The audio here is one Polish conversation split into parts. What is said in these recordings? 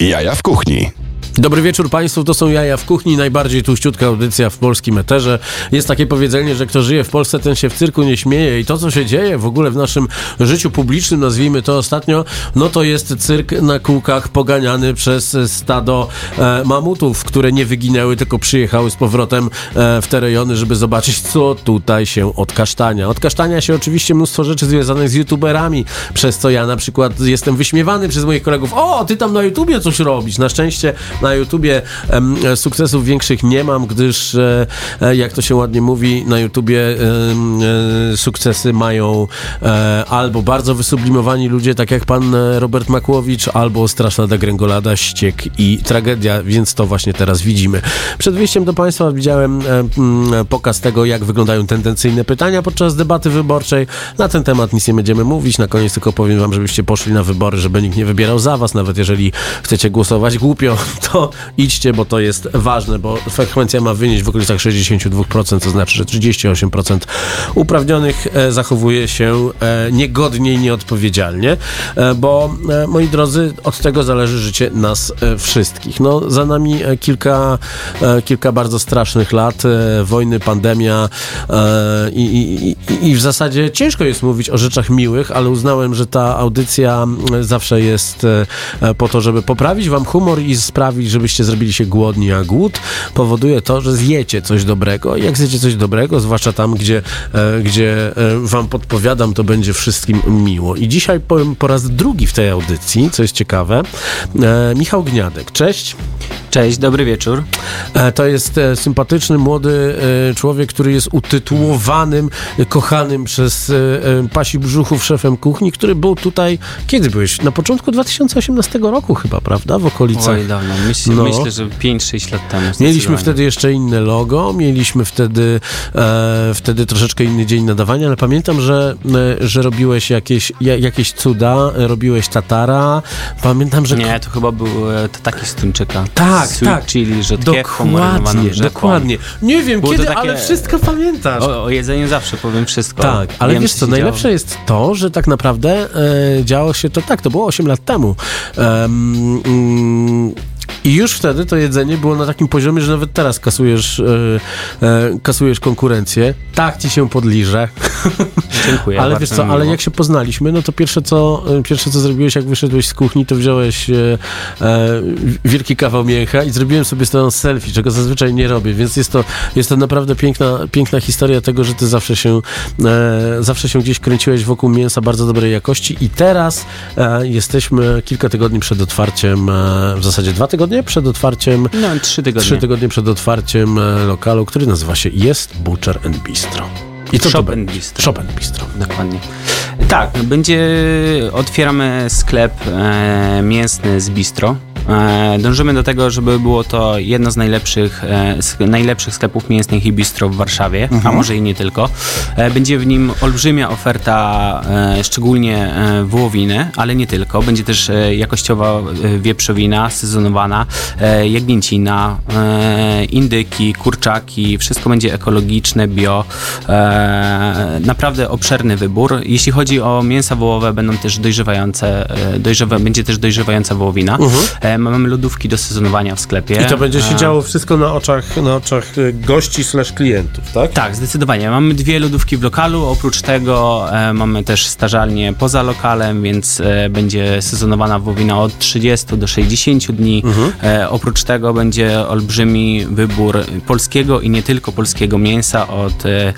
Jaja w kuchni. Dobry wieczór Państwu, to są Jaja w Kuchni, najbardziej tuściutka audycja w polskim eterze. Jest takie powiedzenie, że kto żyje w Polsce, ten się w cyrku nie śmieje i to, co się dzieje w ogóle w naszym życiu publicznym, nazwijmy to ostatnio, no to jest cyrk na kółkach poganiany przez stado e, mamutów, które nie wyginęły, tylko przyjechały z powrotem e, w te rejony, żeby zobaczyć, co tutaj się odkasztania. Odkasztania się oczywiście mnóstwo rzeczy związanych z youtuberami, przez co ja na przykład jestem wyśmiewany przez moich kolegów, o, ty tam na YouTubie coś robisz. Na szczęście na YouTubie sukcesów większych nie mam, gdyż e, e, jak to się ładnie mówi, na YouTubie e, sukcesy mają albo bardzo wysublimowani ludzie, tak jak pan Robert Makłowicz, albo straszna degrengolada, ściek i tragedia, więc to właśnie teraz widzimy. Przed wyjściem do Państwa widziałem pokaz tego, jak wyglądają tendencyjne pytania podczas debaty wyborczej. Na ten temat nic nie będziemy mówić. Na koniec tylko powiem Wam, żebyście poszli na wybory, żeby nikt nie wybierał za Was, nawet jeżeli chcecie głosować głupio, to idźcie, bo to jest ważne, bo frekwencja ma wynieść w okolicach 62%, to znaczy, że 38% uprawnionych e, zachowuje się e, niegodnie i nieodpowiedzialnie, e, bo moi drodzy, od tego zależy życie nas wszystkich. No, za nami kilka, kilka bardzo strasznych lat, wojny, pandemia i, i, i, w zasadzie ciężko jest mówić o rzeczach miłych, ale uznałem, że ta audycja zawsze jest po to, żeby poprawić wam humor i sprawić, żebyście zrobili się głodni, a głód powoduje to, że zjecie coś dobrego. I jak zjecie coś dobrego, zwłaszcza tam, gdzie, e, gdzie e, wam podpowiadam, to będzie wszystkim miło. I dzisiaj powiem po raz drugi w tej audycji, co jest ciekawe, e, Michał Gniadek. Cześć. Cześć, dobry wieczór. To jest sympatyczny, młody człowiek, który jest utytułowanym, kochanym przez pasi brzuchów szefem kuchni, który był tutaj, kiedy byłeś? Na początku 2018 roku chyba, prawda? W okolicach. Oj, dawno. Myśl, No. Myślę, że 5-6 lat temu. Mieliśmy wtedy jeszcze inne logo, mieliśmy wtedy, e, wtedy troszeczkę inny dzień nadawania, ale pamiętam, że, e, że robiłeś jakieś, ja, jakieś cuda, robiłeś tatara. Pamiętam, że Nie, to chyba był e, to taki z tuńczyka. Tak, Sweet tak. chili, rzodkiewką Dokładnie, dokładnie. Nie wiem Było kiedy, takie- ale wszystko pamiętasz. O, o jedzeniu zawsze powiem wszystko. Tak, ale Wiem, wiesz co, działo. najlepsze jest to, że tak naprawdę e, działo się to tak, to było 8 lat temu. Em, mm, I już wtedy to jedzenie było na takim poziomie, że nawet teraz kasujesz, e, e, kasujesz konkurencję. Tak ci się podliże. Dziękuję. ale wiesz co, ale jak się poznaliśmy, no to pierwsze co, e, pierwsze co zrobiłeś, jak wyszedłeś z kuchni, to wziąłeś wielki kawał mięcha i zrobiłem sobie z tą selfie, czego zazwyczaj nie robię, więc jest to, jest to naprawdę piękna, piękna historia tego, że ty zawsze się, zawsze się gdzieś kręciłeś wokół mięsa bardzo dobrej jakości i teraz jesteśmy kilka tygodni przed otwarciem, w zasadzie dwa tygodnie przed otwarciem, No, trzy tygodnie. trzy tygodnie przed otwarciem e, lokalu, który nazywa się Jest Butcher and Bistro. I co Shop Bistro. Shop Bistro. Dokładnie. Tak, będzie, otwieramy sklep e, mięsny z bistro. E, dążymy do tego, żeby było to jedno z najlepszych, e, najlepszych sklepów mięsnych i bistro w Warszawie, a może i nie tylko. E, będzie w nim olbrzymia oferta, e, szczególnie e, wołowiny, ale nie tylko. Będzie też e, jakościowa wieprzowina, sezonowana, jagnięcina, indyki, kurczaki, wszystko będzie ekologiczne, bio. E, naprawdę obszerny wybór. Jeśli chodzi o mięsa wołowe, będą też dojrzewające, e, dojrzewa, będzie też dojrzewająca wołowina. E, mamy lodówki do sezonowania w sklepie. Mhm. I to będzie się E, działo wszystko na oczach, na oczach gości slash klientów, tak? tak, zdecydowanie. Mamy dwie lodówki w lokalu. Oprócz tego mamy też starzalnię poza lokalem, więc będzie sezonowana wołowina od 30 do 60 dni. E, oprócz tego będzie olbrzymi wybór polskiego i nie tylko polskiego mięsa od e,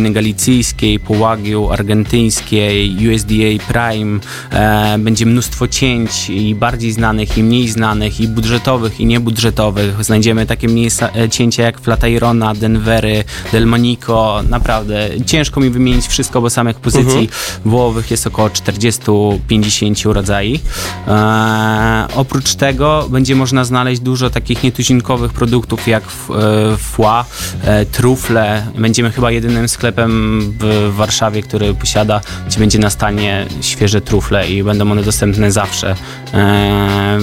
wołowiny galicyjskiej, po Wagyu, argentyńskiej, USDA Prime. E, będzie mnóstwo cięć i bardziej znanych, i mniej znanych, i budżetowych, i niebudżetowych. Znajdziemy takie miejsca, e, cięcia jak Flatairona, Denvery, Delmonico. Naprawdę ciężko mi wymienić wszystko, bo samych pozycji wołowych jest około 40-50 rodzajów. E, oprócz tego będzie można znaleźć dużo takich nietuzinkowych produktów jak f- e, foie, e, trufle. Będziemy chyba jedynym sklepem w Warszawie, który posiada, gdzie będzie na stanie świeże trufle i będą one dostępne zawsze. E,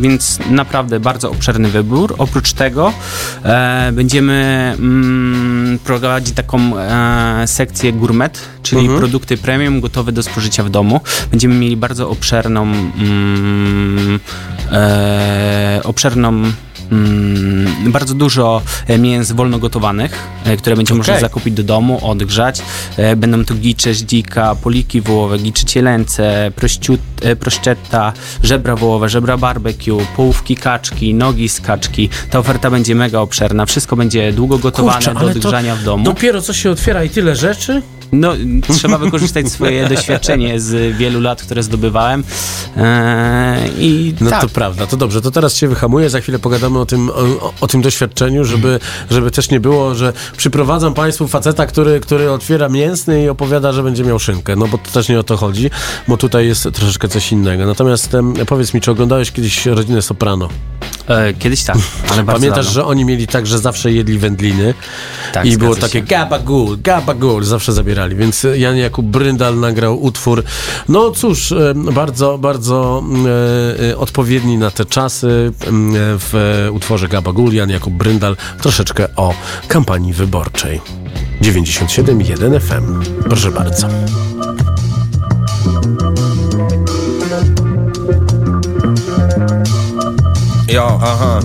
więc naprawdę bardzo obszerny wybór. Oprócz tego e, będziemy mm, prowadzić taką e, sekcję gourmet, czyli Mhm. produkty premium gotowe do spożycia w domu. Będziemy mieli bardzo obszerną mm, e, obszerną Mm, bardzo dużo e, mięs wolno gotowanych, e, które będzie można Okej. zakupić do domu, odgrzać. E, Będą to gicze z dzika, poliki wołowe, gicze cielęce, prościut, proszczetta, żebra wołowe, żebra barbecue, połówki kaczki, nogi z kaczki. Ta oferta będzie mega obszerna. Wszystko będzie długo gotowane Kurczę, do odgrzania w domu. Dopiero co się otwiera i tyle rzeczy? No, trzeba wykorzystać swoje doświadczenie z wielu lat, które zdobywałem. E, I No tak. to prawda, to dobrze, to teraz się wyhamuję, za chwilę pogadamy o tym, o, o tym doświadczeniu, żeby, żeby też nie było, że przyprowadzam Państwu faceta, który, który otwiera mięsny i opowiada, że będzie miał szynkę, no bo to też nie o to chodzi, bo tutaj jest troszeczkę coś innego. Natomiast em, powiedz mi, czy oglądałeś kiedyś Rodzinę Soprano? E, kiedyś tak, ale bardzo Pamiętasz, dawno. że oni mieli tak, że zawsze jedli wędliny Tak, i było takie się. gabagul, gabagul, zawsze zabierali, więc Jan Jakub Bryndal nagrał utwór, no cóż, e, bardzo, bardzo e, e, odpowiedni na te czasy w utworze Gabagul, Jan Jakub Bryndal, troszeczkę o kampanii wyborczej. 97.1 FM. Proszę bardzo. Jo, aha.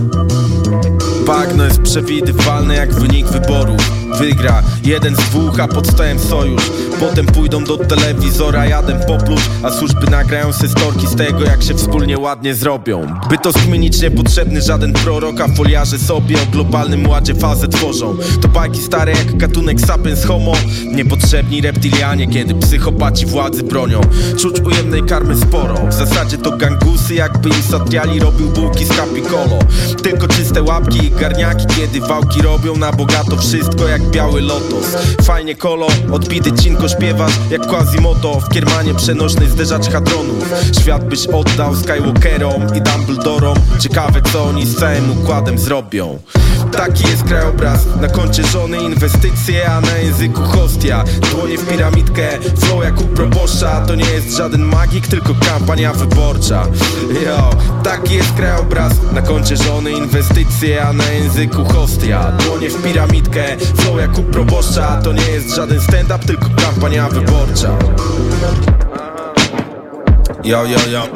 Bagno jest przewidywalne jak wynik wyborów Wygra. Jeden z dwóch, a pod stołem sojusz. Potem pójdą do telewizora, jadę popluć A służby nagrają se storki z tego, jak się wspólnie ładnie zrobią. By to skminić niepotrzebny żaden prorok A foliarze sobie o globalnym ładzie fazę tworzą. To bajki stare jak gatunek sapiens homo. Niepotrzebni reptilianie, kiedy psychopaci władzy bronią. Czuć ujemnej karmy sporo. W zasadzie to gangusy, jakby im Satriali robił bułki z Capicolo Tylko czyste łapki i garniaki, kiedy wałki robią na bogato wszystko jak biały lotos. Fajnie kolo, odbity cinko śpiewasz jak Quasimodo. W Kiermanie przenośny zderzacz hadronów. Świat byś oddał Skywalkerom i Dumbledorom. Ciekawe co oni z całym układem zrobią. Taki jest krajobraz, na koncie żony inwestycje, a na języku hostia. Dłonie w piramidkę, flow jak u proboszcza. To nie jest żaden magik, tylko kampania wyborcza. Yo, taki jest krajobraz, na koncie żony inwestycje, a na języku hostia. Dłonie w piramidkę, flow jak u proboszcza To nie jest żaden stand-up, tylko kampania wyborcza. Yo, yo, yo.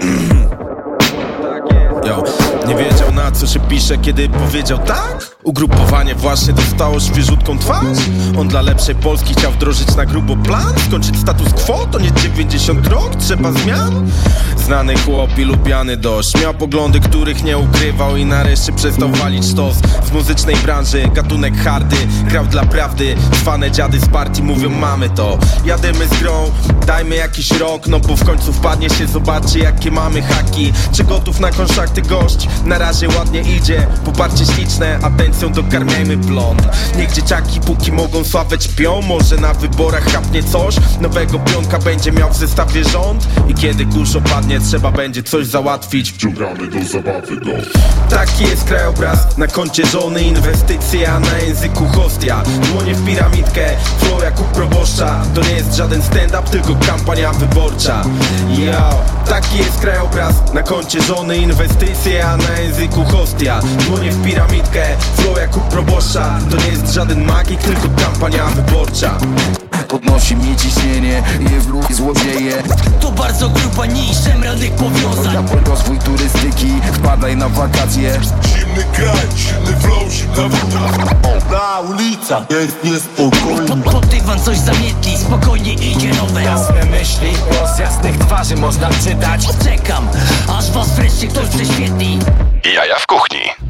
Yo, nie wiedział na co się pisze, kiedy powiedział tak? Ugrupowanie właśnie dostało świeżutką twarz. On dla lepszej Polski chciał wdrożyć na grubo plan Skończyć status quo, to nie 90 rok, trzeba zmian. Znany chłop i lubiany dość Miał poglądy, których nie ukrywał I nareszcie przestał walić sztos Z muzycznej branży, gatunek hardy Grał dla prawdy, cwane dziady z partii mówią mamy to. Jademy z grą, dajmy jakiś rok No bo w końcu wpadnie się, zobaczcie jakie mamy haki. Czy gotów na konszachty gość? Na razie ładnie idzie, poparcie śliczne Atencją dokarmiajmy blond. Niech dzieciaki póki mogą sławę ćpią Może na wyborach chapnie coś Nowego. Pionka będzie miał w zestawie rząd. I kiedy kurz opadnie trzeba będzie coś załatwić. Wciągamy do zabawy go Taki jest krajobraz, na koncie żony. Inwestycje, a na języku hostia. Dłonie w piramidkę, flow jak u proboszcza. To nie jest żaden stand-up, tylko kampania wyborcza. Yo, taki jest krajobraz, na koncie żony. Inwestycje, a na języku hostia. Dłonie w piramidkę, flow jak u proboszcza. To nie jest żaden magik, tylko kampania wyborcza. Podnosi mi ciśnienie, je w ruch złodzieje. To bardzo grupa niż emeralnych powiązań Rozwój turystyki, wpadaj na wakacje. Zimny kraj, zimny flow, zimna woda. Na ulicach jest niespokojnie Pod, pod dywan coś zamietli, spokojnie idzie nowe. Jasne myśli, z jasnych twarzy można czytać. Czekam, aż was wreszcie ktoś prześwietli. Jaja w kuchni.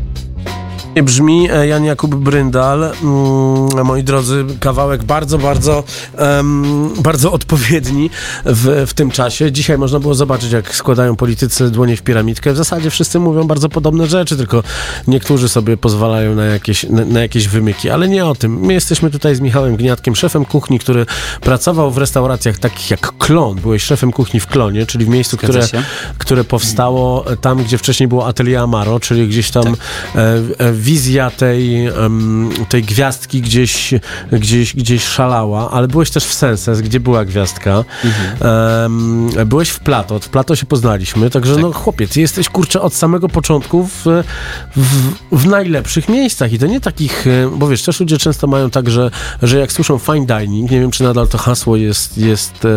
Brzmi e, Jan Jakub Bryndal, mm, moi drodzy, kawałek bardzo, bardzo, bardzo odpowiedni w, w tym czasie. Dzisiaj można było zobaczyć, jak składają politycy dłonie w piramidkę. W zasadzie wszyscy mówią bardzo podobne rzeczy, tylko niektórzy sobie pozwalają na jakieś, na, na jakieś wymyki, ale nie o tym. My jesteśmy tutaj z Michałem Gniatkiem, szefem kuchni, który pracował w restauracjach takich jak Klon. Byłeś szefem kuchni w Klonie, czyli w miejscu, które, które powstało tam, gdzie wcześniej było Atelier Amaro, czyli gdzieś tam Tak. e, e, w wizja tej, tej gwiazdki gdzieś, gdzieś, gdzieś szalała, ale byłeś też w Senses, gdzie była gwiazdka. Em, byłeś w Plato, w Plato się poznaliśmy, także no chłopie, ty jesteś kurczę od samego początku w, w, w najlepszych miejscach i to nie takich, e, bo wiesz, też ludzie często mają tak, że, że jak słyszą fine dining, nie wiem czy nadal to hasło jest, jest e,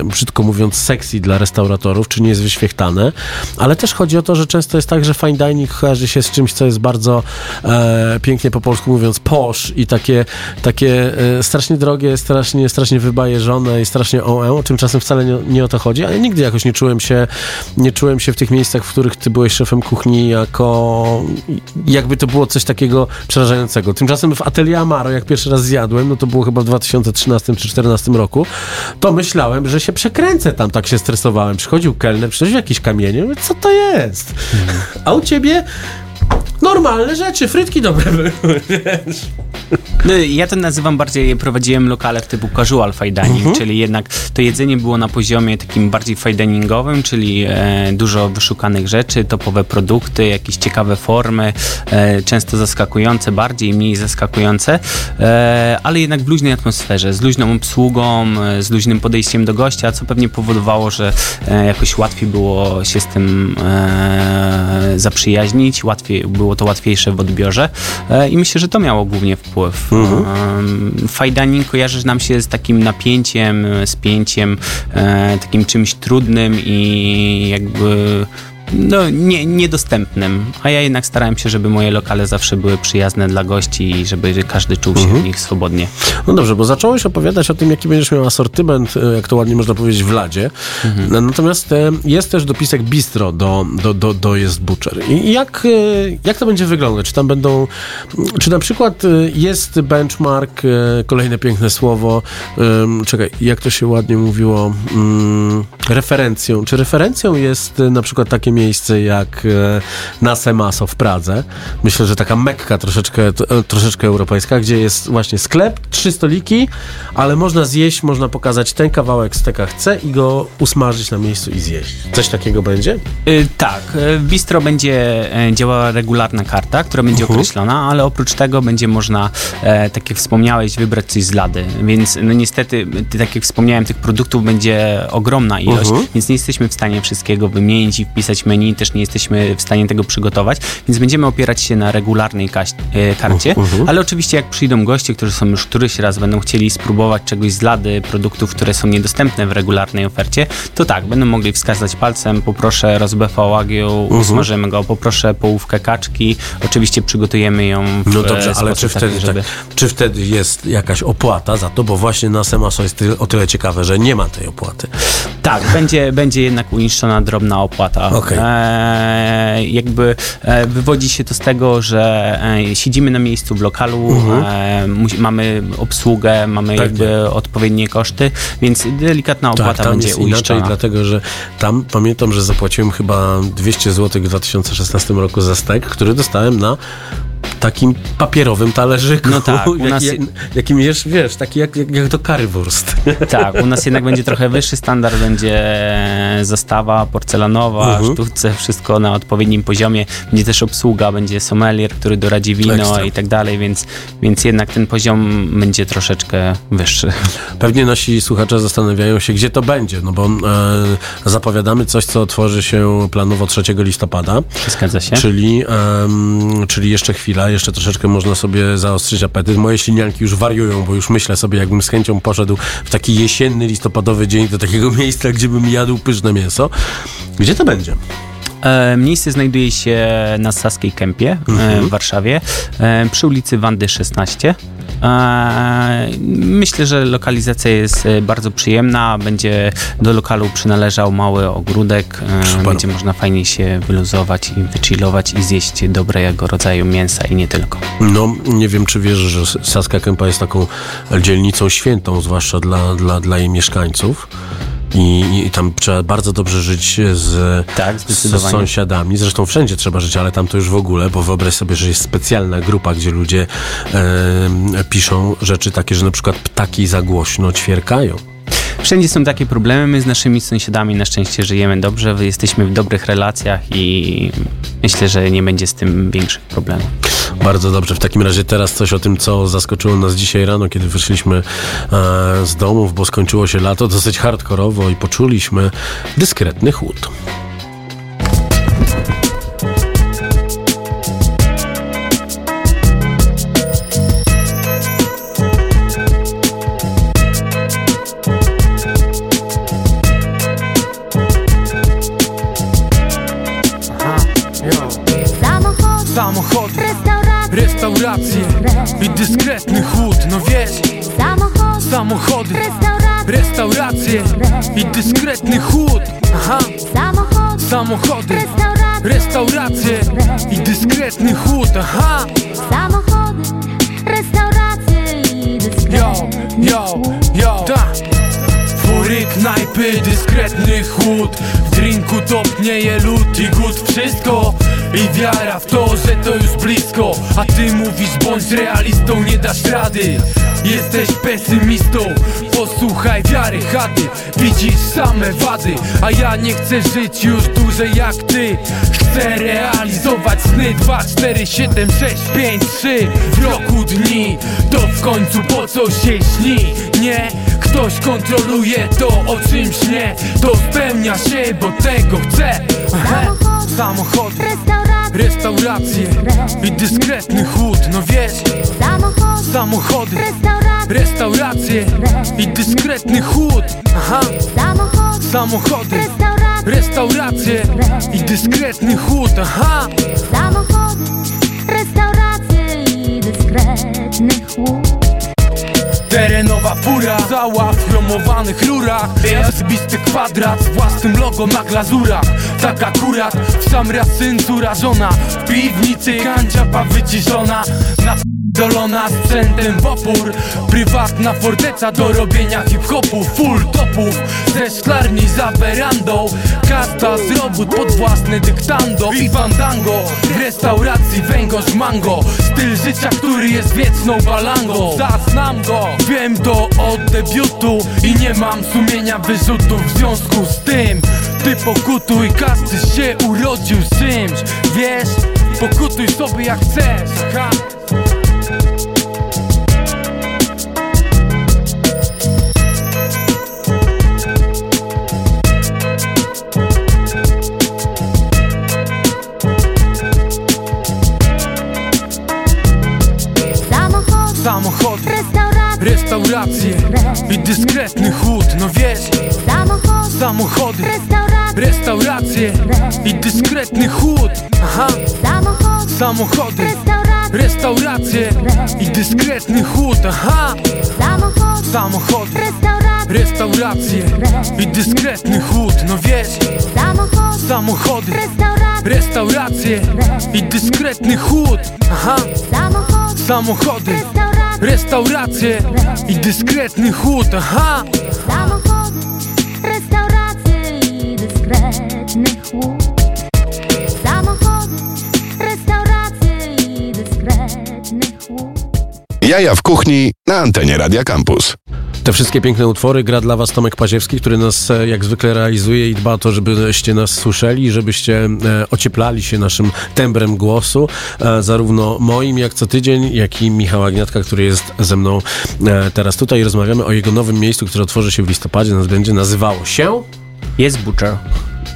e, brzydko mówiąc sexy dla restauratorów, czy nie jest wyświechtane, ale też chodzi o to, że często jest tak, że fine dining kojarzy się z czymś, co jest bardzo e, pięknie po polsku mówiąc posh i takie, takie e, strasznie drogie, strasznie, strasznie wybajeżone i strasznie OE, tymczasem wcale nie, nie o to chodzi, ale nigdy jakoś nie czułem się nie czułem się w tych miejscach, w których ty byłeś szefem kuchni jako jakby to było coś takiego przerażającego. Tymczasem w Atelier Amaro, jak pierwszy raz zjadłem, no to było chyba w 2013 czy 2014 roku, to myślałem, że się przekręcę tam, tak się stresowałem. Przychodził kelner, przychodził jakiś kamienie, mówię, co to jest? A u ciebie normalne rzeczy, frytki dobre były, wiesz. No, ja to nazywam bardziej, prowadziłem lokale w typu casual fine dining, Mhm. czyli jednak to jedzenie było na poziomie takim bardziej fine diningowym, czyli e, dużo wyszukanych rzeczy, topowe produkty, jakieś ciekawe formy, e, często zaskakujące, bardziej, mniej zaskakujące, e, ale jednak w luźnej atmosferze, z luźną obsługą, e, z luźnym podejściem do gościa, co pewnie powodowało, że e, jakoś łatwiej było się z tym e, zaprzyjaźnić, łatwiej, było to łatwiejsze w odbiorze e, i myślę, że to miało głównie wpływ. Mhm. Fine dining kojarzy nam się z takim napięciem, e, spięciem, e, takim czymś trudnym i jakby no, nie, niedostępnym. A ja jednak starałem się, żeby moje lokale zawsze były przyjazne dla gości i żeby każdy czuł się w nich swobodnie. No dobrze, bo zacząłeś opowiadać o tym, jaki będziesz miał asortyment, e, jak to ładnie można powiedzieć, w ladzie. No, Natomiast e, jest też dopisek bistro do, do, do, do jest butcher. I jak, e, jak to będzie wyglądać? Czy tam będą, czy na przykład jest benchmark, kolejne piękne słowo, czekaj, jak to się ładnie mówiło, mm, referencją. Czy referencją jest na przykład takie miejsce jak e, Nase Maso w Pradze? Myślę, że taka mekka troszeczkę, e, troszeczkę europejska, gdzie jest właśnie sklep, trzy stoliki, ale można zjeść, można pokazać ten kawałek steka chce i go usmażyć na miejscu i zjeść. Coś takiego będzie? Y, tak, w bistro będzie działała regularna karta, która będzie określona, ale oprócz tego będzie można, e, tak jak wspomniałeś, wybrać coś z lady. Więc no niestety, ty, tak jak wspomniałem, tych produktów będzie ogromna ilość, więc nie jesteśmy w stanie wszystkiego wymienić i wpisać menu, też nie jesteśmy w stanie tego przygotować, więc będziemy opierać się na regularnej e, karcie, ale oczywiście jak przyjdą goście, którzy są już któryś raz, będą chcieli spróbować czegoś z lady, produktów, które są niedostępne w regularnej ofercie, to tak, będą mogli wskazać palcem, poproszę rozbefa wagyu, usmażymy go, poproszę połówkę kaczki, oczywiście przygotujemy ją w No dobrze, e, ale czy wtedy, taki, żeby... tak, czy wtedy jest jakaś opłata za to? Bo właśnie na Semaso jest o tyle ciekawe, że nie ma tej opłaty. Tak, będzie, będzie jednak uiszczona drobna opłata. Okej. E, jakby e, wywodzi się to z tego, że e, siedzimy na miejscu w lokalu, musi, mamy obsługę, mamy Tak, jakby odpowiednie koszty, więc delikatna opłata Tak, tam będzie jest inaczej, dlatego że tam pamiętam, że zapłaciłem chyba 200 zł w 2016 roku za stek, który dostałem na takim papierowym talerzyku. No tak, u nas- jak, jakim jesz, wiesz, taki jak, jak, jak do currywurst. Tak, u nas jednak będzie trochę wyższy standard, będzie zastawa porcelanowa, Mhm. sztuce, wszystko na odpowiednim poziomie. Będzie też obsługa, będzie sommelier, który doradzi wino Ekstra. i tak dalej, więc, więc jednak ten poziom będzie troszeczkę wyższy. Pewnie nasi słuchacze zastanawiają się, gdzie to będzie, no bo e, zapowiadamy coś, co otworzy się planowo 3 listopada. Zgadza się? Czyli, em, czyli jeszcze chwila, jeszcze troszeczkę można sobie zaostrzyć apetyt. Moje ślinianki już wariują, bo już myślę sobie, jakbym z chęcią poszedł w taki jesienny, listopadowy dzień do takiego miejsca, gdzie bym jadł pyszne mięso. Gdzie to będzie? E, miejsce znajduje się na Saskiej Kępie e, w Warszawie, e, przy ulicy Wandy 16. Myślę, że lokalizacja jest e, bardzo przyjemna. Będzie do lokalu przynależał mały ogródek. E, Super. będzie można fajnie się wyluzować i wychillować i zjeść dobrego rodzaju mięsa i nie tylko. No, nie wiem, czy wiesz, że Saska Kępa jest taką dzielnicą świętą, zwłaszcza dla, dla, dla jej mieszkańców. I, I tam trzeba bardzo dobrze żyć z, Tak, z sąsiadami. Zresztą wszędzie trzeba żyć, ale tam to już w ogóle, bo wyobraź sobie, że jest specjalna grupa, gdzie ludzie em, piszą rzeczy takie, że na przykład ptaki za głośno ćwierkają. Wszędzie są takie problemy, my z naszymi sąsiadami na szczęście żyjemy dobrze, jesteśmy w dobrych relacjach i myślę, że nie będzie z tym większych problemów. Bardzo dobrze. W takim razie teraz coś o tym, co zaskoczyło nas dzisiaj rano, kiedy wyszliśmy e, z domów, bo skończyło się lato dosyć hardkorowo i poczuliśmy dyskretny chłód. Samochody, restauracje, i dyskretny chłód Aha, Samochody, restauracje i yo, dyskretny yo, chłód. yo Ta. Fury, knajpy, dyskretny chłód W drinku topnieje lód i głód. Wszystko i wiara w to, że to już blisko A ty mówisz bądź realistą, nie dasz rady. Jesteś pesymistą, posłuchaj wiary chaty. Widzisz same wady, a ja nie chcę żyć już dłużej jak ty. Chcę realizować sny 2, 4, 7, 6, 5, 3 W roku dni, to w końcu po co się śni? Nie, ktoś kontroluje to o czymś nie. To spełnia się, bo tego chcę. Aha. Samochody, Restauracje, i dyskretny chłód, no wiesz. Samochody, restauracje, i dyskretny chłód. Aha, samochody, restauracje, i dyskretny chłód. Aha, Samochód, restauracje i dyskretny chłód. Terenowa fura. Cała w chromowanych rurach. Zbisty kwadrat z własnym logo na glazurach. Tak akurat w sam raz cenzura żona. W piwnicy kanciapa wyciszona. Na Dolona sprzętem w opór Prywatna forteca do robienia hip-hopu. Full ze szklarni za werandą. Kasta z robót pod własne dyktando. I fandango w restauracji węgorz mango. Styl życia, który jest wieczną balangą Zaznam go, wiem to od debiutu I nie mam sumienia wyrzutów w związku z tym. Ty pokutuj, każdy się urodził z czymś. Wiesz, pokutuj sobie jak chcesz ha. Samochód, Samochody, restauracje, restauracje i dyskretny chłód, no wiesz Samochód, Samochody, restauracje, restauracje i dyskretny chłód Aha, Samochód, samochody, restauracje, restauracje i dyskretny chłód Aha, Samochód, samochody, restauracje, restauracje i Samochody, restauracje, i dyskretny chłód Aha, samochody, restauracje, i dyskretny chłód. Samochód, restauracje i dyskretny chłód. Jaja w kuchni na antenie Radia Campus. Te wszystkie piękne utwory gra dla Was Tomek Paziewski, który nas e, jak zwykle realizuje i dba o to, żebyście nas słyszeli, żebyście e, ocieplali się naszym tembrem głosu, e, zarówno moim jak co tydzień, jak i Michała Gniatka, który jest ze mną teraz tutaj. Rozmawiamy o jego nowym miejscu, które otworzy się w listopadzie. Nas będzie nazywało się Jest Butcher.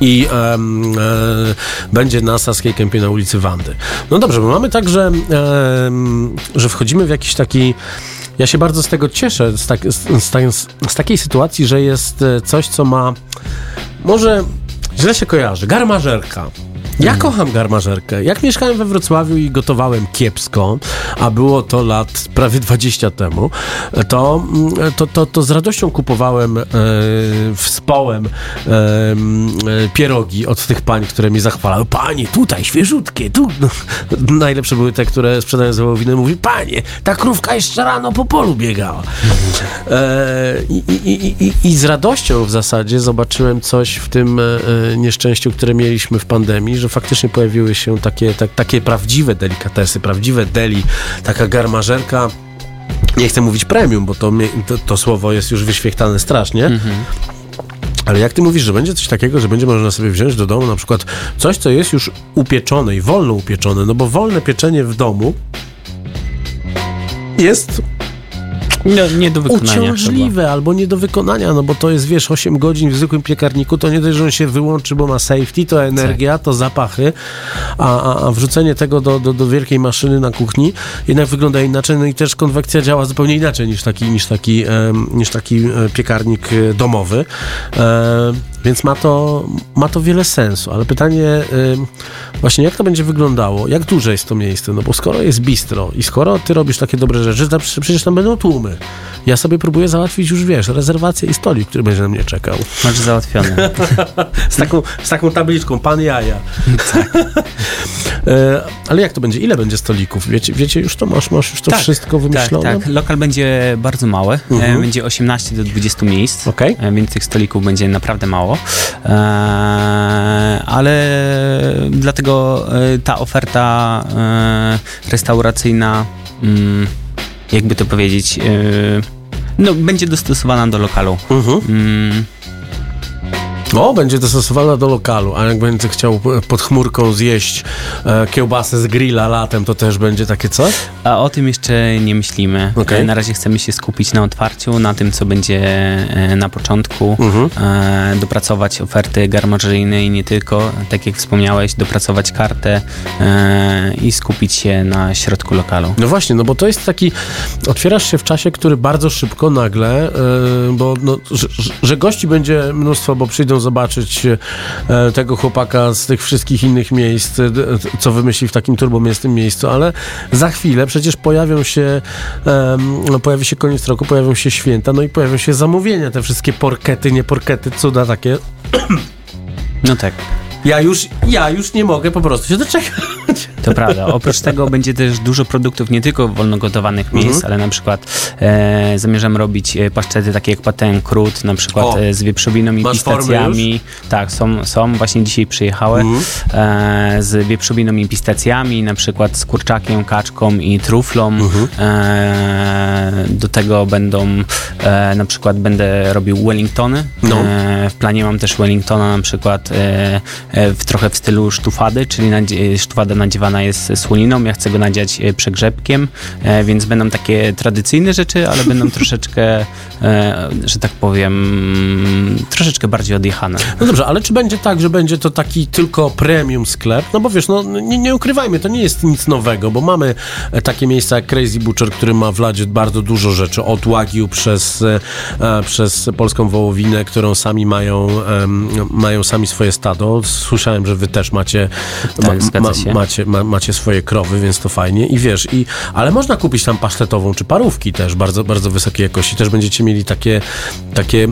i em, e, będzie na Saskiej Kępie na ulicy Wandy. No dobrze, bo mamy tak, że, em, że wchodzimy w jakiś taki. Ja się bardzo z tego cieszę, z, tak, z, z, z takiej sytuacji, że jest e, coś, co ma. Może źle się kojarzy. Garmażerka. Ja kocham garmażerkę. Jak mieszkałem we Wrocławiu i gotowałem kiepsko, a było to lat prawie 20 temu, to, mm, to, to, to z radością kupowałem e, wspołem e, m, e, pierogi od tych pań, które mnie zachwalały. Panie, tutaj świeżutkie, tu. No, najlepsze były te, które sprzedają z wołowiny. Mówi, panie, ta krówka jeszcze rano po polu biegała. E, i, i, i, i, z radością w zasadzie zobaczyłem coś w tym nieszczęściu, które mieliśmy w pandemii, że faktycznie pojawiły się takie, tak, takie prawdziwe delikatesy, prawdziwe deli, taka garmażerka nie chcę mówić premium, bo to, to, to słowo jest już wyświechtane strasznie. Ale jak ty mówisz, że będzie coś takiego, że będzie można sobie wziąć do domu na przykład coś, co jest już upieczone i wolno upieczone, no bo wolne pieczenie w domu jest Nie, nie do wykonania chyba. uciążliwe albo nie do wykonania, no bo to jest, wiesz, 8 godzin w zwykłym piekarniku, to nie dość, że on się wyłączy, bo ma safety, to energia, to zapachy, a, a, a wrzucenie tego do, do, do wielkiej maszyny na kuchni jednak wygląda inaczej, no i też konwekcja działa zupełnie inaczej niż taki, niż taki, niż taki e, piekarnik e, domowy. Więc ma to, ma to wiele sensu, ale pytanie ym, właśnie jak to będzie wyglądało, jak duże jest to miejsce, no bo skoro jest bistro i skoro ty robisz takie dobre rzeczy, to przecież tam będą tłumy. Ja sobie próbuję załatwić już, wiesz, rezerwację i stolik, który będzie na mnie czekał. Masz załatwione. z, taką, z taką tabliczką, pan jaja. e, ale jak to będzie? Ile będzie stolików? Wiecie, wiecie już to? Masz, masz już to wszystko wymyślone? Tak, tak. Lokal będzie bardzo mały. Mhm. E, będzie 18 do 20 miejsc. Okej. E, więc tych stolików będzie naprawdę mało. E, ale dlatego e, ta oferta e, restauracyjna, mm, jakby to powiedzieć, no, będzie dostosowana do lokalu. Mhm. Mm, O, będzie dostosowana do lokalu, a jak będzie chciał pod chmurką zjeść e, kiełbasę z grilla latem, to też będzie takie coś? A o tym jeszcze nie myślimy. E, Na razie chcemy się skupić na otwarciu, na tym, co będzie e, na początku, Mhm. e, dopracować oferty garmażeryjne i nie tylko, tak jak wspomniałeś, dopracować kartę e, i skupić się na środku lokalu. No właśnie, no bo to jest taki, otwierasz się w czasie, który bardzo szybko nagle, e, bo no, że, że gości będzie mnóstwo, bo przyjdą zobaczyć e, tego chłopaka z tych wszystkich innych miejsc, e, co wymyśli w takim turbomiestnym miejscu, ale za chwilę przecież pojawią się, no, pojawi się koniec roku, pojawią się święta, no i pojawią się zamówienia, te wszystkie porkety, nie porkety, cuda takie. No tak. Ja już, ja już nie mogę po prostu się doczekać. To prawda. Oprócz tego będzie też dużo produktów nie tylko wolno gotowanych miejsc, Mhm. ale na przykład e, zamierzam robić e, paszczety takie jak paten krut, na przykład O! e, z wieprzowiną i pistacjami. Tak, są, są, właśnie dzisiaj przyjechały Mhm. e, z wieprzowiną i pistacjami, na przykład z kurczakiem, kaczką i truflą. Mhm. E, do tego będą e, na przykład będę robił Wellingtony. No. W planie mam też Wellingtona na przykład w trochę w stylu sztufady, czyli nadzie- sztufada nadziewana jest słoniną, ja chcę go nadziać e, przegrzebkiem, e, więc będą takie tradycyjne rzeczy, ale będą troszeczkę, e, że tak powiem, troszeczkę bardziej odjechane. No dobrze, ale czy będzie tak, że będzie to taki tylko premium sklep? No bo wiesz, no nie, nie ukrywajmy, to nie jest nic nowego, bo mamy takie miejsca jak Crazy Butcher, który ma w Ladzie bardzo dużo rzeczy, od Wagyu przez, przez polską wołowinę, którą sami mają, mają sami swoje stado. Słyszałem, że wy też macie, Tak, zgadza się. macie, ma, macie swoje krowy, więc to fajnie i wiesz, i, ale można kupić tam pasztetową czy parówki też bardzo, bardzo wysokiej jakości. Też będziecie mieli takie, takie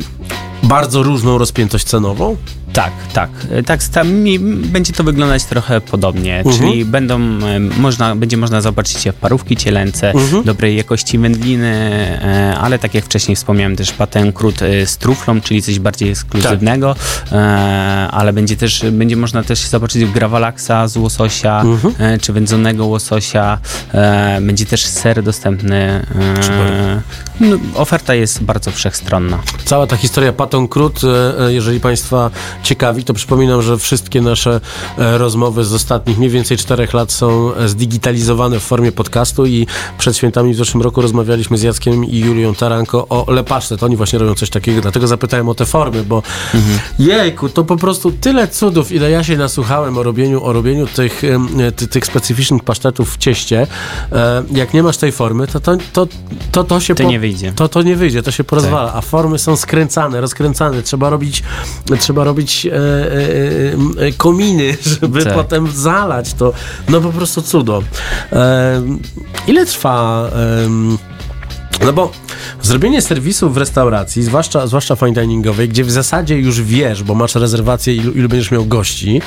bardzo różną rozpiętość cenową. Tak, tak. E, Tak, tam, będzie to wyglądać trochę podobnie, Mhm. czyli będą, można, będzie można zobaczyć parówki cielęce, Mhm. dobrej jakości wędliny, e, ale tak jak wcześniej wspomniałem też paten krót e, z truflą, czyli coś bardziej ekskluzywnego, Tak. ale będzie też, będzie można też zobaczyć grawalaksa z łososia, Mhm. e, czy wędzonego łososia, będzie też ser dostępny. No, oferta jest bardzo wszechstronna. Cała ta historia Patton Krót, e, e, jeżeli Państwa ciekawi, to przypominam, że wszystkie nasze e, rozmowy z ostatnich mniej więcej czterech lat są zdigitalizowane w formie podcastu i przed świętami w zeszłym roku rozmawialiśmy z Jackiem i Julią Taranko o Lepasztet. Oni właśnie robią coś takiego, dlatego zapytałem o te formy, bo jejku, to po prostu tyle cudów, ile ja się nasłuchałem o robieniu, o robieniu tych, ty, tych specyficznych pasztetów w cieście. Jak nie masz tej formy, to to, to, to, to się To nie wyjdzie. To, to nie wyjdzie, to się porozwala, a formy są skręcane, rozkręcane, trzeba robić, trzeba robić e, e, e, kominy, żeby Tak. potem zalać to. No po prostu cudo. E, ile trwa... no bo zrobienie serwisu w restauracji, zwłaszcza, zwłaszcza fine diningowej, gdzie w zasadzie już wiesz, bo masz rezerwację, ilu, ilu będziesz miał gości,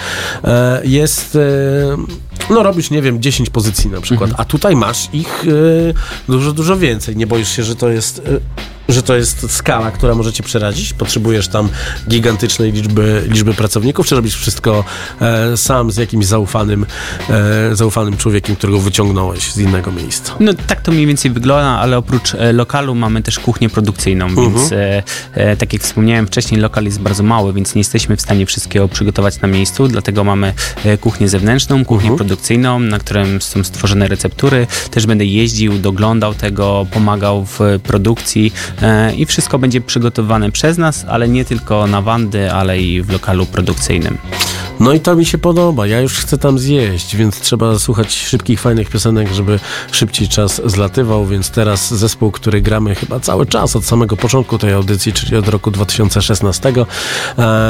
e, jest, e, no robisz, nie wiem, 10 pozycji na przykład, a tutaj masz ich e, dużo, dużo więcej. Nie boisz się, że to jest... Że to jest skala, która może cię przerazić? Potrzebujesz tam gigantycznej liczby, liczby pracowników, czy robisz wszystko e, sam z jakimś zaufanym, e, zaufanym człowiekiem, którego wyciągnąłeś z innego miejsca? No tak to mniej więcej wygląda, ale oprócz e, lokalu mamy też kuchnię produkcyjną, Mhm. więc e, e, tak jak wspomniałem wcześniej, lokal jest bardzo mały, więc nie jesteśmy w stanie wszystkiego przygotować na miejscu, dlatego mamy e, kuchnię zewnętrzną, kuchnię Mhm. produkcyjną, na którym są stworzone receptury. Też będę jeździł, doglądał tego, pomagał w produkcji i wszystko będzie przygotowane przez nas, ale nie tylko na Wandy, ale i w lokalu produkcyjnym. No i to mi się podoba. Ja już chcę tam zjeść, więc trzeba słuchać szybkich, fajnych piosenek, żeby szybciej czas zlatywał. Więc teraz zespół, który gramy chyba cały czas od samego początku tej audycji, czyli od roku 2016. E,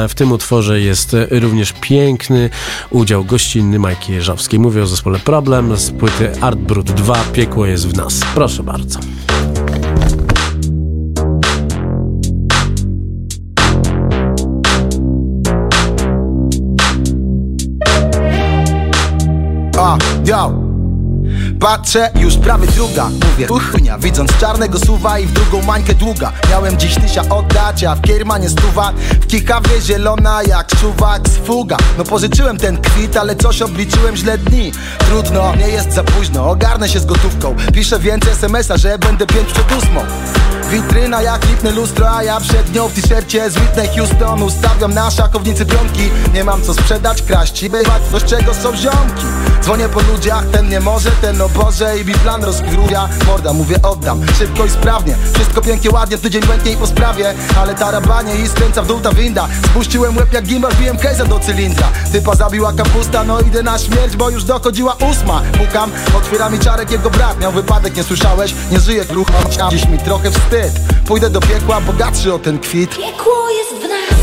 W tym utworze jest również piękny udział gościnny Majki Jeżowskiej. Mówię o zespole Problem z płyty Art Brut 2. Piekło jest w nas. Proszę bardzo. A, yo. Patrzę, już prawie druga. Mówię, uchnia, widząc czarnego suwa I w drugą mańkę długa. Miałem dziś tysia oddać, a w kiermanie stuwa. W kikawie zielona jak czuwak z fuga No pożyczyłem ten kwit, ale coś obliczyłem źle dni. Trudno, nie jest za późno Ogarnę się z gotówką. Piszę więcej smsa, że będę pięć przed ósmą. Witryna jak lipne lustro, a ja przed nią w t-shircie z Whitney Houston Ustawiam na szachownicy pionki Nie mam co sprzedać, kraść i bywać coś czego są ziomki. Dzwonię po ludziach, ten nie może, ten Boże I mi plan rozkruja, morda mówię oddam Szybko i sprawnie, wszystko pięknie, ładnie Tydzień błęknie i po sprawie, ale tarabanie I skręca w dół ta winda Spuściłem łeb jak gimbal, biłem case'a do cylindra Typa zabiła kapusta, no idę na śmierć Bo już dochodziła ósma Pukam, otwiera mi czarek jego brat Miał wypadek, nie słyszałeś? Nie żyję krucho, dziś mi trochę wstyd Pójdę do piekła, bogatszy o ten kwit Piekło jest w nas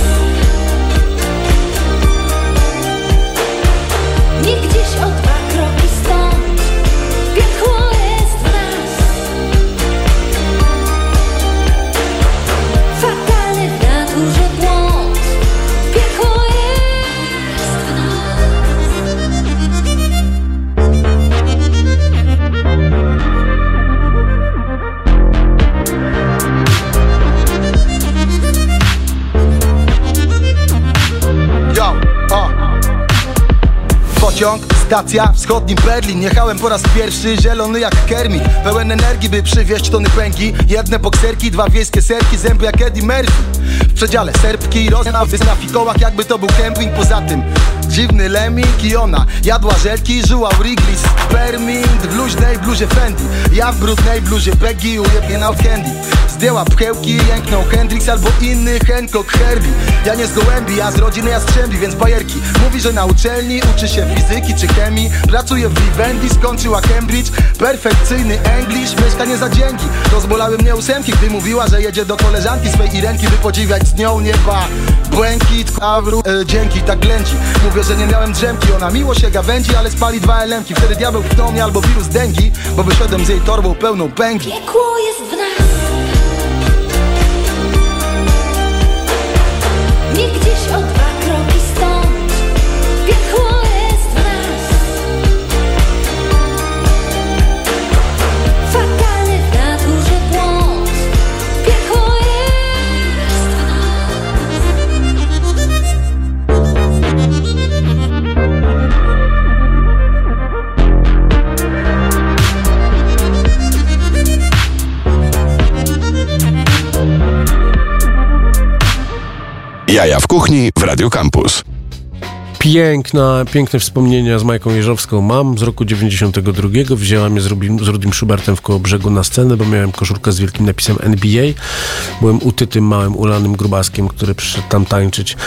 Stacja, wschodni Berlin. Jechałem po raz pierwszy, zielony jak Kermit. Pełen energii, by przywieźć tony pęki Jedne bokserki, dwa wiejskie serki Zęby jak Eddie Murphy. W przedziale serbki, rozna na fikołach Jakby to był camping, poza tym Dziwny lemming i ona. Jadła żelki, żyła Wrigley's Spermint w luźnej bluzie Fendi. Ja w brudnej bluzie Peggy Ujebnie na candy. Zdjęła pchełki, jęknął Hendrix albo inny Hancock Herbie. Ja nie z gołębi, ja z rodziny Jastrzębi, więc bajerki. Mówi, że na uczelni uczy się fizyki czy chemii. Pracuje w Vivendi, skończyła Cambridge. Perfekcyjny English, mieszkanie za dzięki. Rozbolały mnie ósemki, gdy mówiła, że jedzie do koleżanki swej Irenki By podziwiać z nią nieba. Błękit, a w e, dzięki, tak glęci Mówię, że nie miałem drzemki, ona miło się gawędzi Ale spali dwa elemki, wtedy diabeł mnie albo wirus dengi Bo wyszedłem z jej torbą pełną pęki Piekło jest w nas Jaja w kuchni w Radio Campus. Piękna, piękne wspomnienia z Majką Jeżowską mam z roku 92. Wzięłam je z Rudim, z Rudim Schubertem w koło brzegu na scenę, bo miałem koszulkę z wielkim napisem NBA. Byłem utytym, małym, ulanym grubaskiem, który przyszedł tam tańczyć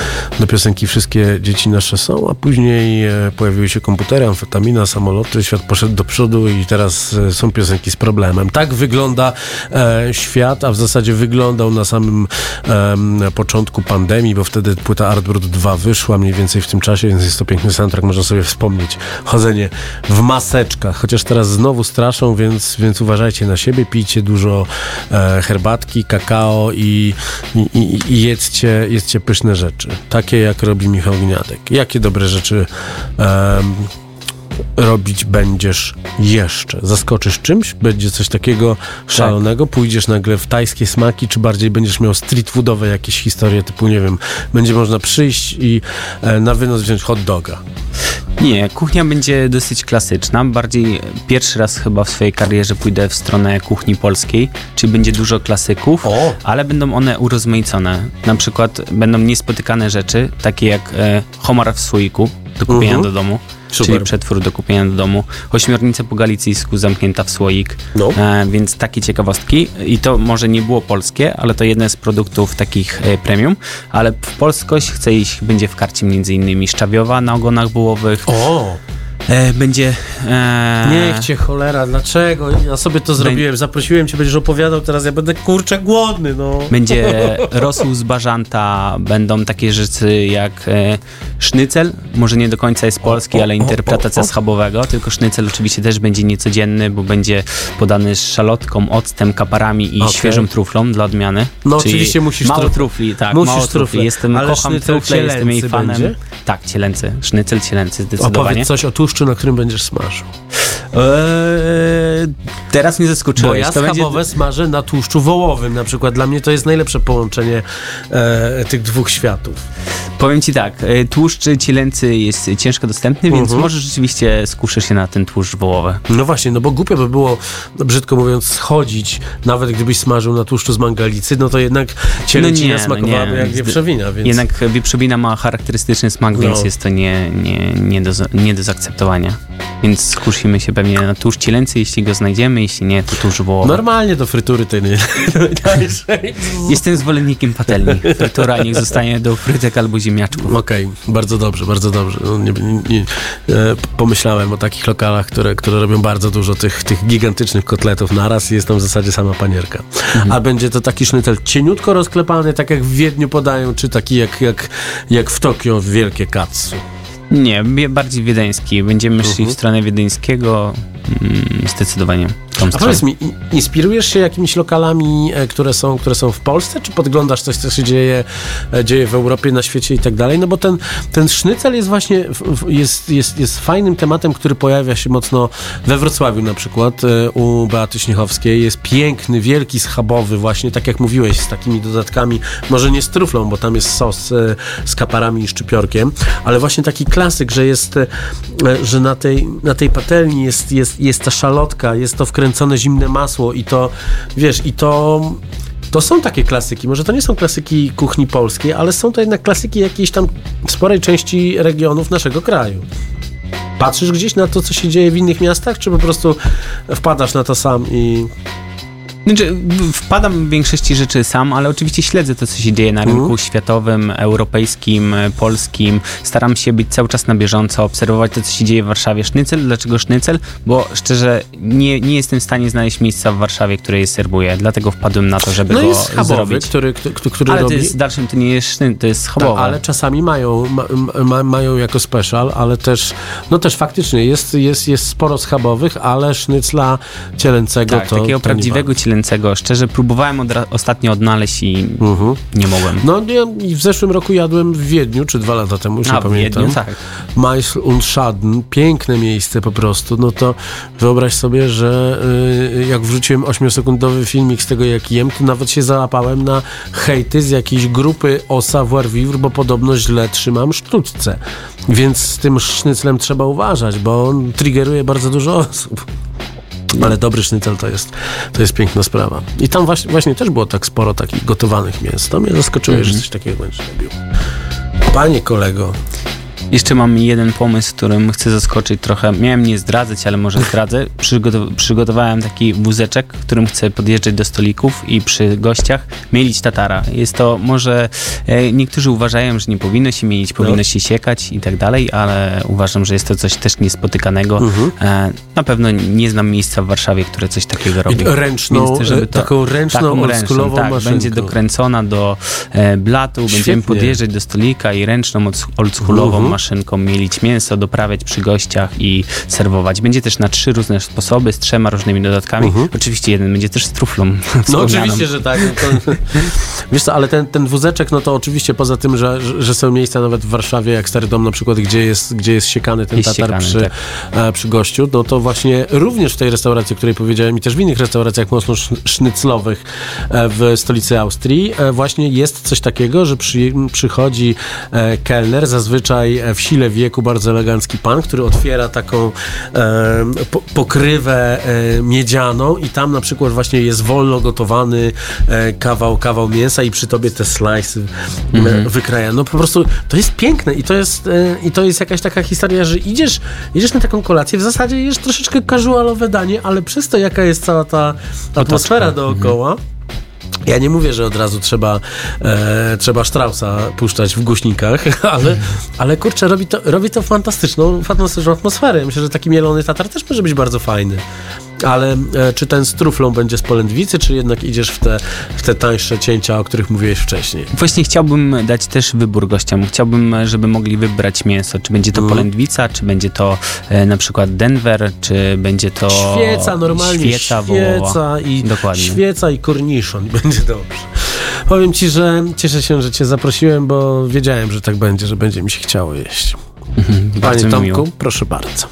do piosenki Wszystkie dzieci nasze są, a później e, pojawiły się komputery, amfetamina, samoloty, świat poszedł do przodu i teraz e, są piosenki z problemem. Tak wygląda e, świat, a w zasadzie wyglądał na samym em, początku pandemii, bo wtedy płyta Artbrut 2 wyszła mniej więcej w tym czasie, więc jest to piękny soundtrack, można sobie wspomnieć. Chodzenie w maseczkach, chociaż teraz znowu straszą, więc, więc uważajcie na siebie, pijcie dużo e, herbatki, kakao i, i, i, jedzcie, jedzcie pyszne rzeczy. Takie jak robi Michał Gniadek. Jakie dobre rzeczy em, robić będziesz jeszcze? Zaskoczysz czymś? Będzie coś takiego szalonego? Pójdziesz nagle w tajskie smaki, czy bardziej będziesz miał street foodowe jakieś historie typu, nie wiem, będzie można przyjść i e, na wynos wziąć hot doga? Nie, kuchnia będzie dosyć klasyczna. Bardziej pierwszy raz chyba w swojej karierze pójdę w stronę kuchni polskiej, czyli będzie dużo klasyków, O! ale będą one urozmaicone. Na przykład będą niespotykane rzeczy, takie jak e, homar w słoiku do kupienia Mhm. do domu. Super. Czyli przetwór do kupienia do domu. Ośmiornica po galicyjsku zamknięta w słoik. No. E, więc takie ciekawostki. I to może nie było polskie, ale to jeden z produktów takich e, premium. Ale w polskość chce iść, będzie w karcie między innymi szczawiowa na ogonach bułowych. O! E, będzie... E, Niech cię cholera, dlaczego? Ja sobie to zrobiłem, zaprosiłem cię, będziesz opowiadał, teraz ja będę kurczę głodny, no. Będzie rosół z bażanta, będą takie rzeczy jak e, sznycel, może nie do końca jest polski, ale interpretacja schabowego, tylko sznycel oczywiście też będzie niecodzienny, bo będzie podany z szalotką, octem, kaparami i Okej. świeżą truflą dla odmiany. No Czyli oczywiście musisz Mało trufle. trufli, tak, Musisz mało trufle. trufli. Jestem, Ale kocham trufle, jestem jej fanem. będzie? Tak, cielęcy, sznycel cielęcy, zdecydowanie. Opowiedz coś o tłuszczu, na którym będziesz smażył. Eee, teraz mnie zaskoczyłeś. Bo ja to będzie schabowe smażę na tłuszczu wołowym na przykład. Dla mnie to jest najlepsze połączenie e, tych dwóch światów. Powiem ci tak, e, tłuszcz cielęcy jest ciężko dostępny, więc Mhm. może rzeczywiście skuszę się na ten tłuszcz wołowy. No właśnie, no bo głupio by było, brzydko mówiąc, schodzić, nawet gdybyś smażył na tłuszczu z mangalicy, no to jednak cielęcina no smakowałaby jak wieprzowina, więc... Jednak wieprzowina ma charakterystyczny smak, No. więc jest to nie, nie, nie, do, nie do zaakceptowania. Więc skusimy się pewnie na tłuszcz cielęcy, jeśli go znajdziemy, jeśli nie, to tłuszcz wołowy. Normalnie do frytury tej najtańszej. Jestem zwolennikiem patelni. Frytura niech zostanie do frytek albo ziemniaczków. Okej, bardzo dobrze, bardzo dobrze. No, nie, nie, nie, e, pomyślałem o takich lokalach, które, które robią bardzo dużo tych, tych gigantycznych kotletów naraz i jest tam w zasadzie sama panierka. A będzie to taki sznycel cieniutko rozklepany, tak jak w Wiedniu podają, czy taki jak, jak, jak w Tokio wielkie katsu? Nie, bardziej wiedeński. Będziemy szli w stronę wiedeńskiego mm, zdecydowanie. Tą A stronę. powiedz mi, in- inspirujesz się jakimiś lokalami, e, które są, które są w Polsce, czy podglądasz coś, co się dzieje, e, dzieje w Europie, na świecie i tak dalej? No bo ten, ten sznycel jest właśnie, jest, jest, jest fajnym tematem, który pojawia się mocno we Wrocławiu na przykład, e, u Beaty Śniechowskiej. Jest piękny, wielki, schabowy właśnie, tak jak mówiłeś, z takimi dodatkami, może nie z truflą, bo tam jest sos z kaparami i szczypiorkiem, ale właśnie taki klasyk, że jest, że na tej, na tej patelni jest, jest, jest ta szalotka, jest to wkręcone zimne masło i to, wiesz, i to... To są takie klasyki. Może to nie są klasyki kuchni polskiej, ale są to jednak klasyki jakiejś tam sporej części regionów naszego kraju. Patrzysz gdzieś na to, co się dzieje w innych miastach, czy po prostu wpadasz na to sam i. Znaczy, wpadam w większości rzeczy sam, ale oczywiście śledzę to, co się dzieje na rynku Mhm. światowym, europejskim, e, polskim. Staram się być cały czas na bieżąco, obserwować to, co się dzieje w Warszawie. Sznycel, dlaczego sznycel? Bo szczerze, nie, nie jestem w stanie znaleźć miejsca w Warszawie, które je serwuje, dlatego wpadłem na to, żeby No go jest schabowy, zrobić. który, który, który ale to robi. jest, w dalszym to nie jest sznycel, to jest Tak, schabowe. ale czasami mają, ma, ma, mają jako special, ale też, no też faktycznie jest, jest, jest sporo schabowych, ale sznycla cielęcego tak, to takiego to prawdziwego cielęcego. Szczerze, próbowałem odra- ostatnio odnaleźć i Mhm. nie mogłem. No nie, w zeszłym roku jadłem w Wiedniu, czy dwa lata temu, już A, nie pamiętam. Wiedniu, tak. Meisl und Schaden, piękne miejsce po prostu. No to wyobraź sobie, że y, jak wrzuciłem 8-sekundowy filmik z tego jak jem, to nawet się załapałem na hejty z jakiejś grupy o savoir vivre, bo podobno źle trzymam sztuczce. Więc z tym sznyclem trzeba uważać, bo on triggeruje bardzo dużo osób. Ale dobry sznycel to jest, to jest piękna sprawa. I tam właśnie, właśnie też było tak sporo takich gotowanych mięs. To mnie zaskoczyło, że coś takiego będziesz robił. Panie kolego, Jeszcze mam jeden pomysł, którym chcę zaskoczyć trochę. Miałem nie zdradzać, ale może zdradzę. Przygotow- przygotowałem taki wózeczek, którym chcę podjeżdżać do stolików i przy gościach mielić tatara. Jest to może, e, niektórzy uważają, że nie powinno się mielić, powinno No. się siekać i tak dalej, ale uważam, że jest to coś też niespotykanego. Mhm. E, na pewno nie znam miejsca w Warszawie, które coś takiego robi. ręczną, Więc, e, taką ręczną, oldschoolową tak, maszynką. będzie dokręcona do e, blatu, będziemy Świetnie. podjeżdżać do stolika i ręczną, olds- oldschoolową Mhm. Maszynką mielić mięso, doprawiać przy gościach i serwować. Będzie też na trzy różne sposoby, z trzema różnymi dodatkami. Oczywiście jeden będzie też z truflą No oczywiście, że tak. To, wiesz co, ale ten, ten wózeczek, no to oczywiście poza tym, że, że- są miejsca nawet w Warszawie, jak Stary Dom na przykład, gdzie jest, gdzie jest siekany ten Jest tatar siekany, przy, tak. e, przy gościu, no to właśnie również w tej restauracji, o której powiedziałem i też w innych restauracjach mocno sz- sznyclowych e, w stolicy Austrii, e, właśnie jest coś takiego, że przy, przychodzi kelner, zazwyczaj w sile wieku bardzo elegancki pan, który otwiera taką e, po, pokrywę e, miedzianą i tam na przykład właśnie jest wolno gotowany e, kawał, kawał mięsa i przy tobie te slice'y mhm. wykraja. No po prostu to jest piękne i to jest, e, i to jest jakaś taka historia, że idziesz, idziesz na taką kolację, w zasadzie jesz troszeczkę casualowe danie, ale przez to jaka jest cała ta atmosfera dookoła, ja nie mówię, że od razu trzeba, e, trzeba Straussa puszczać w głośnikach, ale, ale kurczę, robi to, robi to fantastyczną, fantastyczną atmosferę. Myślę, że taki mielony tatar też może być bardzo fajny. Ale e, czy ten z truflą będzie z polędwicy, czy jednak idziesz w te, w te tańsze cięcia, o których mówiłeś wcześniej? Właśnie chciałbym dać też wybór gościom. Chciałbym, żeby mogli wybrać mięso. Czy będzie to Mhm. polędwica, czy będzie to e, na przykład Denver, czy będzie to Świeca normalnie, świeca, świeca i Dokładnie. świeca i korniszon i będzie dobrze. Powiem ci, że cieszę się, że cię zaprosiłem, bo wiedziałem, że tak będzie, że będzie mi się chciało jeść. Panie bardzo mi Tomku, miło. proszę bardzo.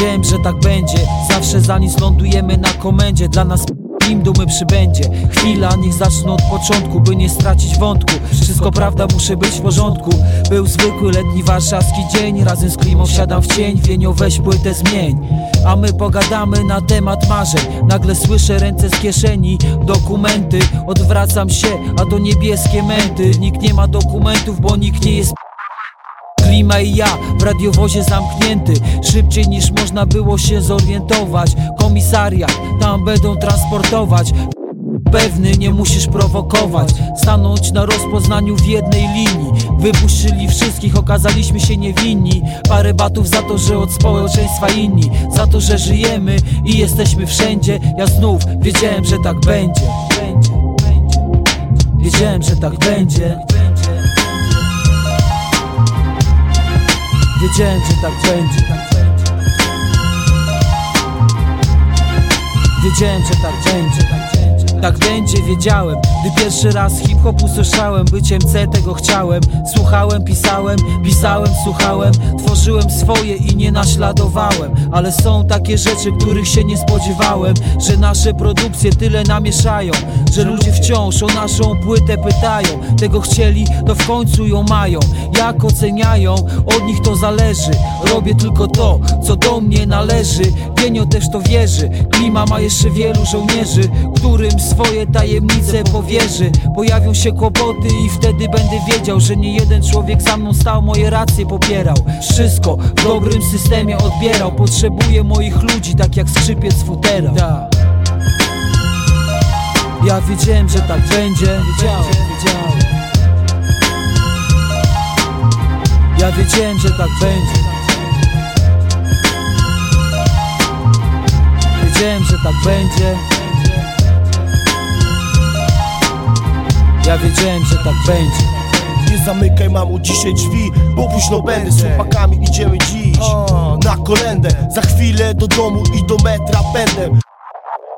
Wiedziałem, że tak będzie. Zawsze zanim lądujemy na komendzie. Dla nas im dumy przybędzie. Chwila, niech zacznę od początku By nie stracić wątku. Wszystko prawda, muszę być w porządku. Był zwykły letni warszawski dzień. Razem z klimą wsiadam w cień. Wienio weź płytę zmień. A my pogadamy na temat marzeń. Nagle słyszę ręce z kieszeni. Dokumenty. Odwracam się, a to niebieskie męty. Nikt nie ma dokumentów, bo nikt nie jest Klima i ja w radiowozie zamknięty. Szybciej niż można było się zorientować. Komisariat, tam będą transportować. Pewny nie musisz prowokować. Stanąć na rozpoznaniu w jednej linii. Wypuścili wszystkich, okazaliśmy się niewinni. Parę batów za to, że od społeczeństwa inni. Za to, że żyjemy i jesteśmy wszędzie. Ja znów wiedziałem, że tak będzie. Wiedziałem, że tak będzie Wiedziałem, że tak będzie Wiedziałem, że tak będzie tak będzie, wiedziałem. Gdy pierwszy raz hip-hop usłyszałem Byciem C tego chciałem. Słuchałem, pisałem, pisałem, słuchałem. Tworzyłem swoje i nie naśladowałem. Ale są takie rzeczy, których się nie spodziewałem Że nasze produkcje tyle namieszają Że ludzie wciąż o naszą płytę pytają. Tego chcieli, to w końcu ją mają. Jak oceniają, od nich to zależy. Robię tylko to, co do mnie należy. Genio też to wierzy. Klima ma jeszcze wielu żołnierzy Którym swoje tajemnice powierzy. Pojawią się kłopoty i wtedy będę wiedział Że nie jeden człowiek za mną stał, moje racje popierał. Wszystko w dobrym systemie odbierał. Potrzebuję moich ludzi, tak jak skrzypiec futera Ja wiedziałem, że tak będzie. Wiedziałem, wiedziałem. Ja wiedziałem, że tak będzie. Wiedziałem, że tak będzie Ja wiedziałem, że tak będzie. Nie zamykaj mamu dzisiaj drzwi, bo późno będę. Z chłopakami idziemy dziś. Na kolendę Za chwilę do domu i do metra będę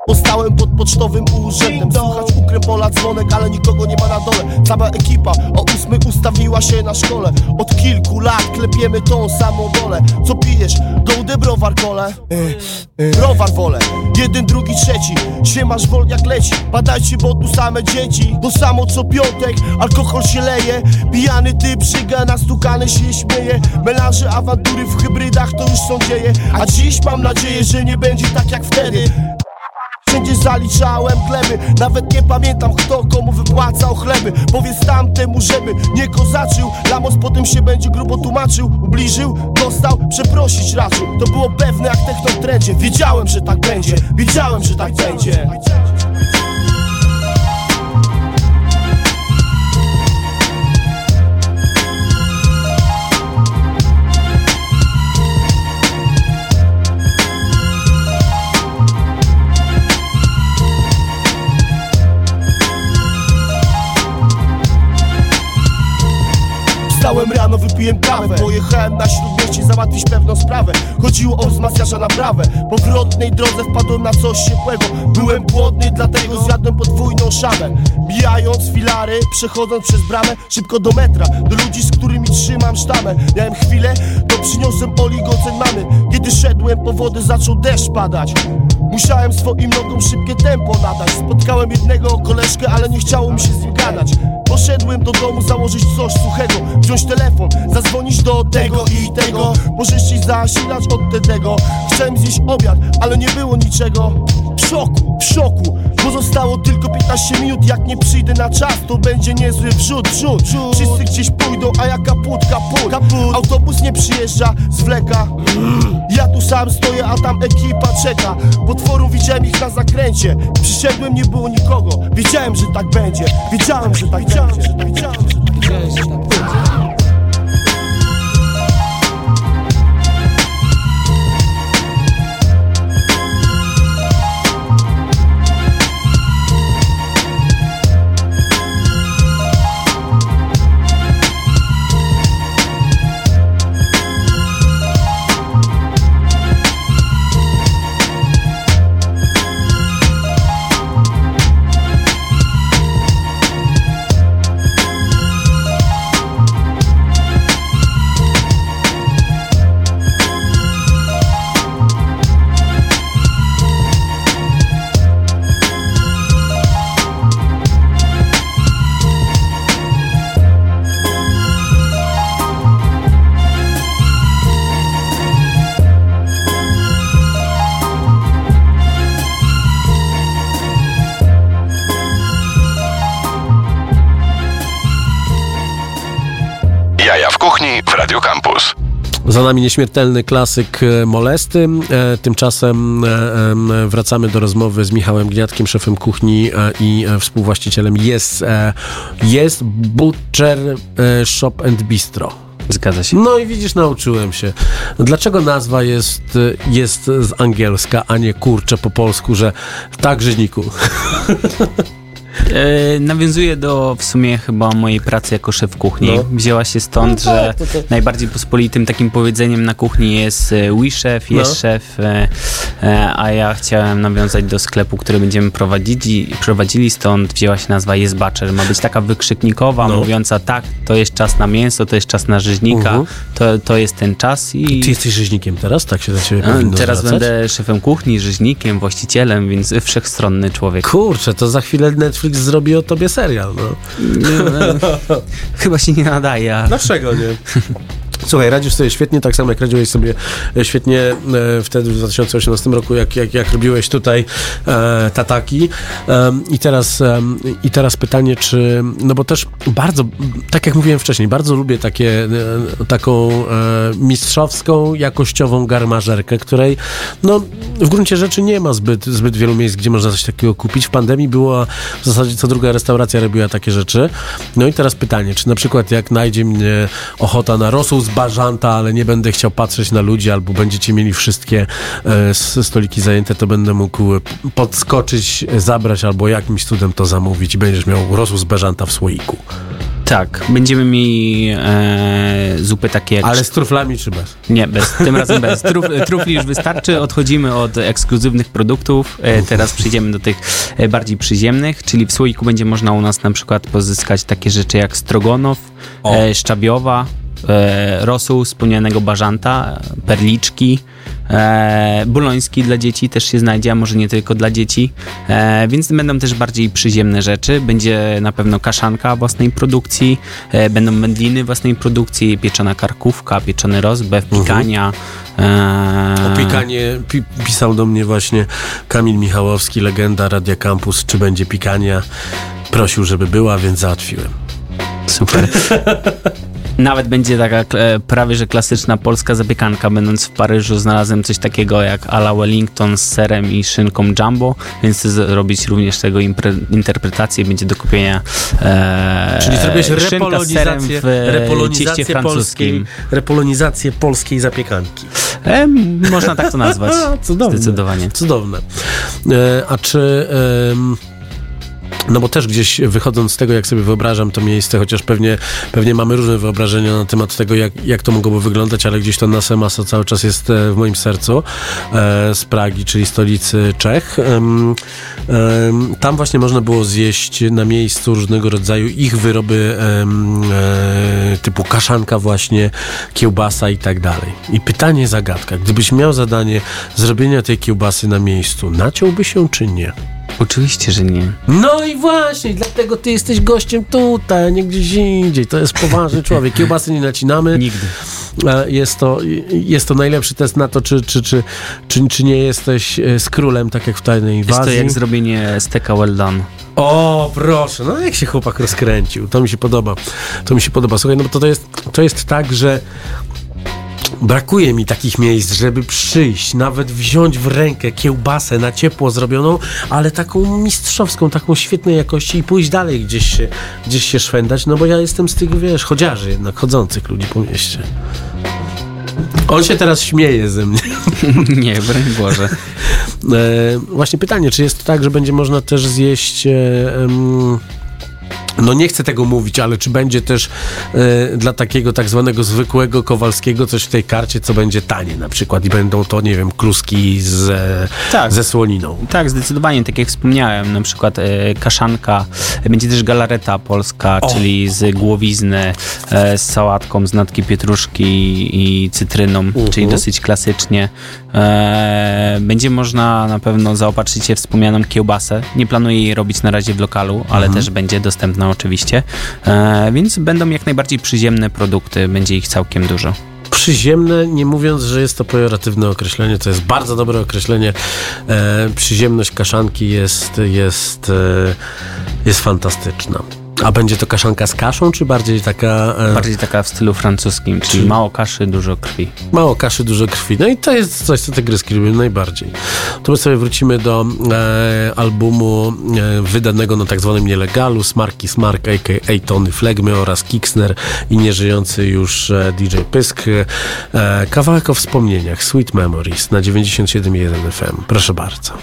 Postałem pod pocztowym urzędem. Słuchać ukrępola dzwonek, ale nikogo nie ma na dole. Cała ekipa o ósmej ustawiła się na szkole. Od kilku lat klepiemy tą samą wolę. Co pijesz? Gołdę browar kole? Browar wolę. Jeden, drugi, trzeci. Siemasz wol jak leci. Badajcie, bo tu same dzieci. To samo co piątek. Alkohol się leje. Pijany typ żyga Nastukany się śmieje. Melanże, awantury w hybrydach To już są dzieje. A dziś mam nadzieję, że nie będzie tak jak wtedy Wszędzie zaliczałem gleby Nawet nie pamiętam kto komu wypłacał chleby. Powiedz tamtemu, żeby nie kozaczył. Lamos potem się będzie grubo tłumaczył. Ubliżył, dostał, przeprosić raczył To było pewne jak techno trendzie Wiedziałem, że tak będzie, wiedziałem, że tak będzie Wstałem rano, wypiłem kawę. Pojechałem na śródmieście załatwić pewną sprawę. Chodziło o wzmacniacza Po wrotnej drodze wpadłem na coś ciepłego. Byłem głodny, dlatego zjadłem podwójną szamę Mijając filary, przechodząc przez bramę Szybko do metra, do ludzi, z którymi trzymam sztamę Miałem chwilę, to przyniosłem oligocen mamy. Kiedy szedłem po wodę, zaczął deszcz padać. Musiałem swoim nogom szybkie tempo nadać. Spotkałem jednego koleżkę, ale nie chciało mi się z nim gadać. Poszedłem do domu założyć coś suchego. Wziąć telefon, zadzwonić do tego i tego Pożyczyć zasilacz od tego. Chciałem zjeść obiad, ale nie było niczego. W szoku, w szoku. Pozostało tylko 15 minut. Jak nie przyjdę na czas, to będzie niezły wrzut, wrzut Wszyscy gdzieś pójdą, a ja kaput, kaput, kaput. Autobus nie przyjeżdża, zwleka Ja tu sam stoję, a tam ekipa czeka. Potworu widziałem ich na zakręcie. Przyszedłem, nie było nikogo. Wiedziałem, że tak będzie. Wiedziałem, że tak będzie. Wiedziałem, że tak będzie Radio Campus. Za nami nieśmiertelny klasyk e, Molesty. E, Tymczasem e, wracamy do rozmowy z Michałem Gniatkiem, szefem kuchni i współwłaścicielem jest, jest Butcher Shop and Bistro. Zgadza się. No i widzisz, nauczyłem się. Dlaczego nazwa jest, jest z angielska, a nie kurczę po polsku, że tak, Żyźniku. E, nawiązuje do w sumie chyba mojej pracy jako szef kuchni. No. Wzięła się stąd, No tak, że to- to- najbardziej pospolitym takim powiedzeniem na kuchni jest e, we chef, jest No. szef, e, e, a ja chciałem nawiązać do sklepu, który będziemy prowadzili, prowadzili stąd wzięła się nazwa jest butcher. Ma być taka wykrzyknikowa, No. mówiąca tak, to jest czas na mięso, to jest czas na rzeźnika, Mhm. to, to jest ten czas i... Ty jesteś rzeźnikiem teraz? Tak się do ciebie powinno Teraz zwracać? będę szefem kuchni, rzeźnikiem, właścicielem, więc wszechstronny człowiek. Kurczę, to za chwilę Netflix zrobi o tobie serial, no. Chyba się nie nadaje. a- Dlaczego nie? Słuchaj, radzisz sobie świetnie, tak samo jak radziłeś sobie e, świetnie e, wtedy w 2018 roku, jak, jak, jak robiłeś tutaj e, tataki. Em, I teraz, em, I teraz pytanie, czy, no bo też bardzo, tak jak mówiłem wcześniej, bardzo lubię takie, e, taką e, mistrzowską, jakościową garmażerkę, której no, w gruncie rzeczy nie ma zbyt, zbyt wielu miejsc, gdzie można coś takiego kupić. W pandemii była w zasadzie co druga restauracja robiła takie rzeczy. No i teraz pytanie, czy na przykład jak najdzie mnie ochota na rosół z bażanta, ale nie będę chciał patrzeć na ludzi, albo będziecie mieli wszystkie e, stoliki zajęte, to będę mógł e, podskoczyć, e, zabrać, albo jakimś cudem to zamówić i będziesz miał rosół z bażanta w słoiku. Tak, będziemy mieli e, zupy takie jak... Ale z truflami czy bez? Nie, bez, tym razem bez. Truf, trufli już wystarczy, odchodzimy od ekskluzywnych produktów, e, teraz przejdziemy do tych e, bardziej przyziemnych, czyli w słoiku będzie można u nas na przykład pozyskać takie rzeczy jak strogonow, e, szczabiowa, e, rosół z płonianego bażanta, perliczki, e, buloński dla dzieci też się znajdzie, a może nie tylko dla dzieci, e, więc będą też bardziej przyziemne rzeczy. Będzie na pewno kaszanka własnej produkcji, e, będą mędliny własnej produkcji, pieczona karkówka, pieczony rozbew, pikania. E, O pikanie pi, pisał do mnie właśnie Kamil Michałowski, legenda Radia Campus, czy będzie pikania. Prosił, żeby była, więc załatwiłem. Super. Nawet będzie taka e, prawie że klasyczna polska zapiekanka. Będąc w Paryżu znalazłem coś takiego jak a la Wellington z serem i szynką jumbo, więc chcę zrobić również tego interpretację. Będzie do kupienia e, Czyli zrobiłeś repolonizację, w e, repolonizację, polskiej, repolonizację polskiej zapiekanki. E, można tak to nazwać. Cudowne. Zdecydowanie. Cudowne. E, a czy... em, No bo też gdzieś wychodząc z tego, jak sobie wyobrażam to miejsce, chociaż pewnie, pewnie mamy różne wyobrażenia na temat tego, jak, jak to mogłoby wyglądać, ale gdzieś to Nasze Maso cały czas jest e, w moim sercu e, z Pragi, czyli stolicy Czech. Tam właśnie można było zjeść na miejscu różnego rodzaju ich wyroby e, typu kaszanka właśnie, kiełbasa i tak dalej. I pytanie, zagadka. Gdybyś miał zadanie zrobienia tej kiełbasy na miejscu, naciąłby się czy nie? Oczywiście, że nie. No i właśnie, dlatego ty jesteś gościem tutaj, a nie gdzieś indziej. To jest poważny człowiek. Kiełbasy nie nacinamy. Nigdy. E, Jest to, jest to najlepszy test na to, czy, czy, czy, czy, czy nie jesteś e, z królem, tak jak w tajnej Jest to inwazji. jak zrobienie steka well done. O, proszę, no jak się chłopak rozkręcił. To mi się podoba. To mi się podoba. Słuchaj, no bo to, to, jest, to jest tak, że brakuje mi takich miejsc, żeby przyjść, nawet wziąć w rękę kiełbasę na ciepło zrobioną, ale taką mistrzowską, taką świetnej jakości i pójść dalej gdzieś się, gdzieś się szwendać, no bo ja jestem z tych, wiesz, chodziarzy jednak, chodzących ludzi po mieście. On się teraz śmieje ze mnie. nie, broń Boże. E, właśnie pytanie, czy jest to tak, że będzie można też zjeść. E, em, no nie chcę tego mówić, ale czy będzie też e, dla takiego tak zwanego zwykłego Kowalskiego coś w tej karcie, co będzie tanie na przykład i będą to, nie wiem, kluski z, Tak. ze słoniną. Tak, zdecydowanie, tak jak wspomniałem, na przykład e, kaszanka, będzie też galareta polska, czyli z głowizny, e, z sałatką, z natki pietruszki i cytryną, czyli dosyć klasycznie. E, będzie można na pewno zaopatrzyć się w wspomnianą kiełbasę. Nie planuję jej robić na razie w lokalu, ale też będzie dostępna oczywiście. E, więc będą jak najbardziej przyziemne produkty, będzie ich całkiem dużo. Przyziemne, nie mówiąc, że jest to pejoratywne określenie, to jest bardzo dobre określenie. E, przyziemność kaszanki jest, jest, e, jest fantastyczna. A będzie to kaszanka z kaszą, czy bardziej taka... E, Bardziej taka w stylu francuskim, czyli mało kaszy, dużo krwi. Mało kaszy, dużo krwi. No i to jest coś, co te gryski lubią najbardziej. To my sobie wrócimy do e, albumu e, wydanego na tak zwanym nielegalu Smarki Smark, a.k.a. Tony Flegmy oraz Kiksner i nieżyjący już e, DJ Pysk. E, kawałek o wspomnieniach, Sweet Memories na 97.1 FM. Proszę bardzo.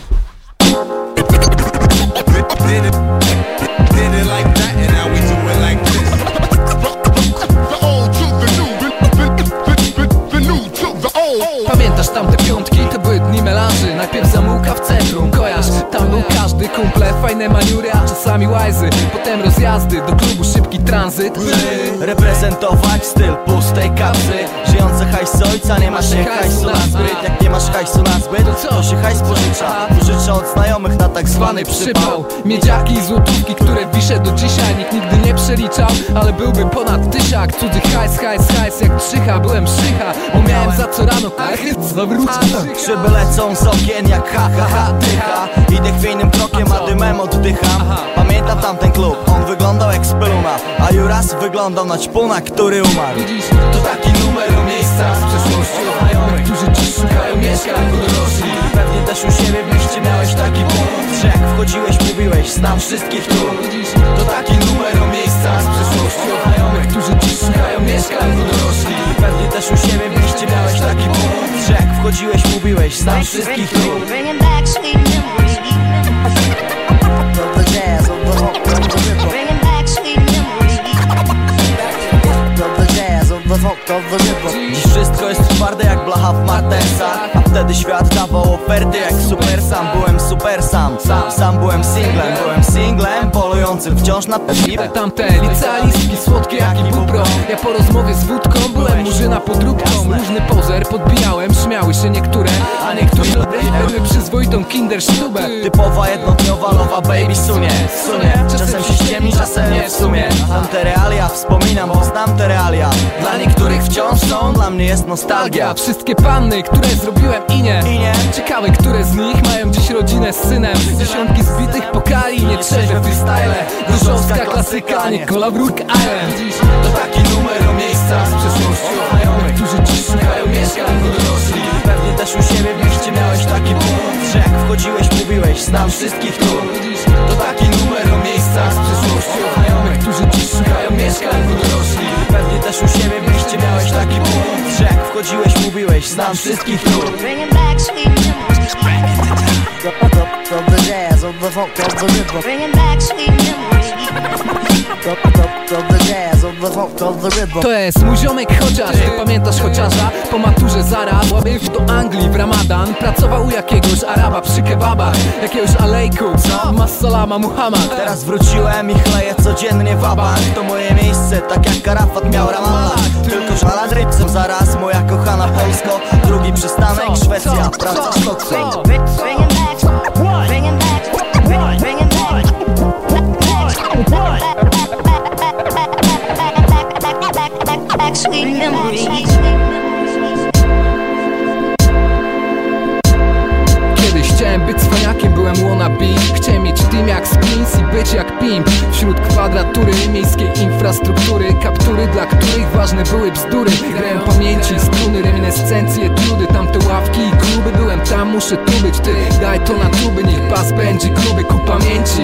Najpierw zamułka w centrum, kojarz? Tam był każdy kumple, fajne maniury, a czasami łajzy. Potem rozjazdy, do klubu szybki tranzyt. Reprezentować styl pustej kapsy. Żyjące hajs ojca, nie masz się hajsu. Na zbyt nie masz hajsu na zbyt, to się hajs pożycza? Pożycza od znajomych na tak zwany przypał. Miedziaki i złotówki, które wiszę do dzisiaj Nikt nigdy nie przeliczał, ale byłby ponad tysiak Cudzy hajs, hajs, hajs, jak trzycha Byłem szycha, bo miałem za co rano kachy Szyby lecą z okien jak ha ha ha dycha Idę chwiejnym krokiem, a dymem oddycham. Pamiętam tamten klub, on wyglądał jak speluna A Juras wyglądał na ćpuna, który umarł. To taki numer o miejscach z przeszłości O znajomych, którzy dziś szukają mieszkań podrośli Pewnie też u siebie w mieście miałeś taki punkt Że jak wchodziłeś mówiłeś, znam wszystkich tu. To taki numer o miejscach z przeszłości O znajomych, którzy dziś szukają mieszkań podrośli Pewnie też u siebie w mieście miałeś taki punkt Że jak wchodziłeś mówiłeś, znam wszystkich tu. Bringing back sweet memories. The jazz the rhythm Dziś wszystko jest twarde jak blacha w Martensa. A wtedy świat dawał oferty jak super sam. Byłem super sam, sam, sam byłem singlem. Byłem singlem, polującym wciąż na piwę Tamte licealistki słodkie jak i bupro Ja po rozmowie z wódką byłem murzyna podróbką. Różny pozer podbijałem, śmiały się niektóre. A niektórzy były przyzwoitą kindersztubę. Typowa jednodniowa lowa baby sunie Sunie, czasem się ściemni, czasem nie w sumie. Znam te realia, wspominam, bo znam te realia wciąż są, dla mnie jest nostalgia. Wszystkie panny, które zrobiłem i nie, I nie. Ciekawe, które z nich mają dziś rodzinę z synem. Dziesiątki zbitych pokali, nie trzeźwe freestyle. Gorzowska klasyka, nie Kolabróg Island. To taki numer o miejscach z przeszłości znajomych, którzy dziś szukają mieszkań podrośli Pewnie też u siebie w mieście miałeś taki punkt Że jak wchodziłeś mówiłeś, znam wszystkich tu. To taki numer o miejscach z przeszłości znajomych, którzy dziś szukają mieszkań podrośli Pewnie też u siebie w mieście miałeś taki punkt. Że jak wchodziłeś mówiłeś, znam wszystkich tu. Bringing back sweet. Memories. To jest mój ziomek chociaż, ty pamiętasz chociaża? Po maturze zaraz łabił do Anglii w Ramadan. Pracował u jakiegoś Araba przy kebabach. Jakiegoś alejku, Massalama Muhammad. Teraz wróciłem i chleję codziennie wabank To moje miejsce, tak jak Karafat miał Ramallah. Tylko szala drypsem zaraz, moja kochana Polsko. Drugi przystanek Szwecja, praca Sztokholm Memories. Kiedyś chciałem być cwaniakiem, byłem wannabe jak Spins i być jak Pimp. Wśród kwadratury miejskiej infrastruktury Kaptury, dla których ważne były bzdury. Grałem pamięci, struny, reminiscencje, trudy Tamte ławki i kluby, byłem tam, muszę tu być Ty, daj to na tuby, niech bas będzie gruby ku pamięci.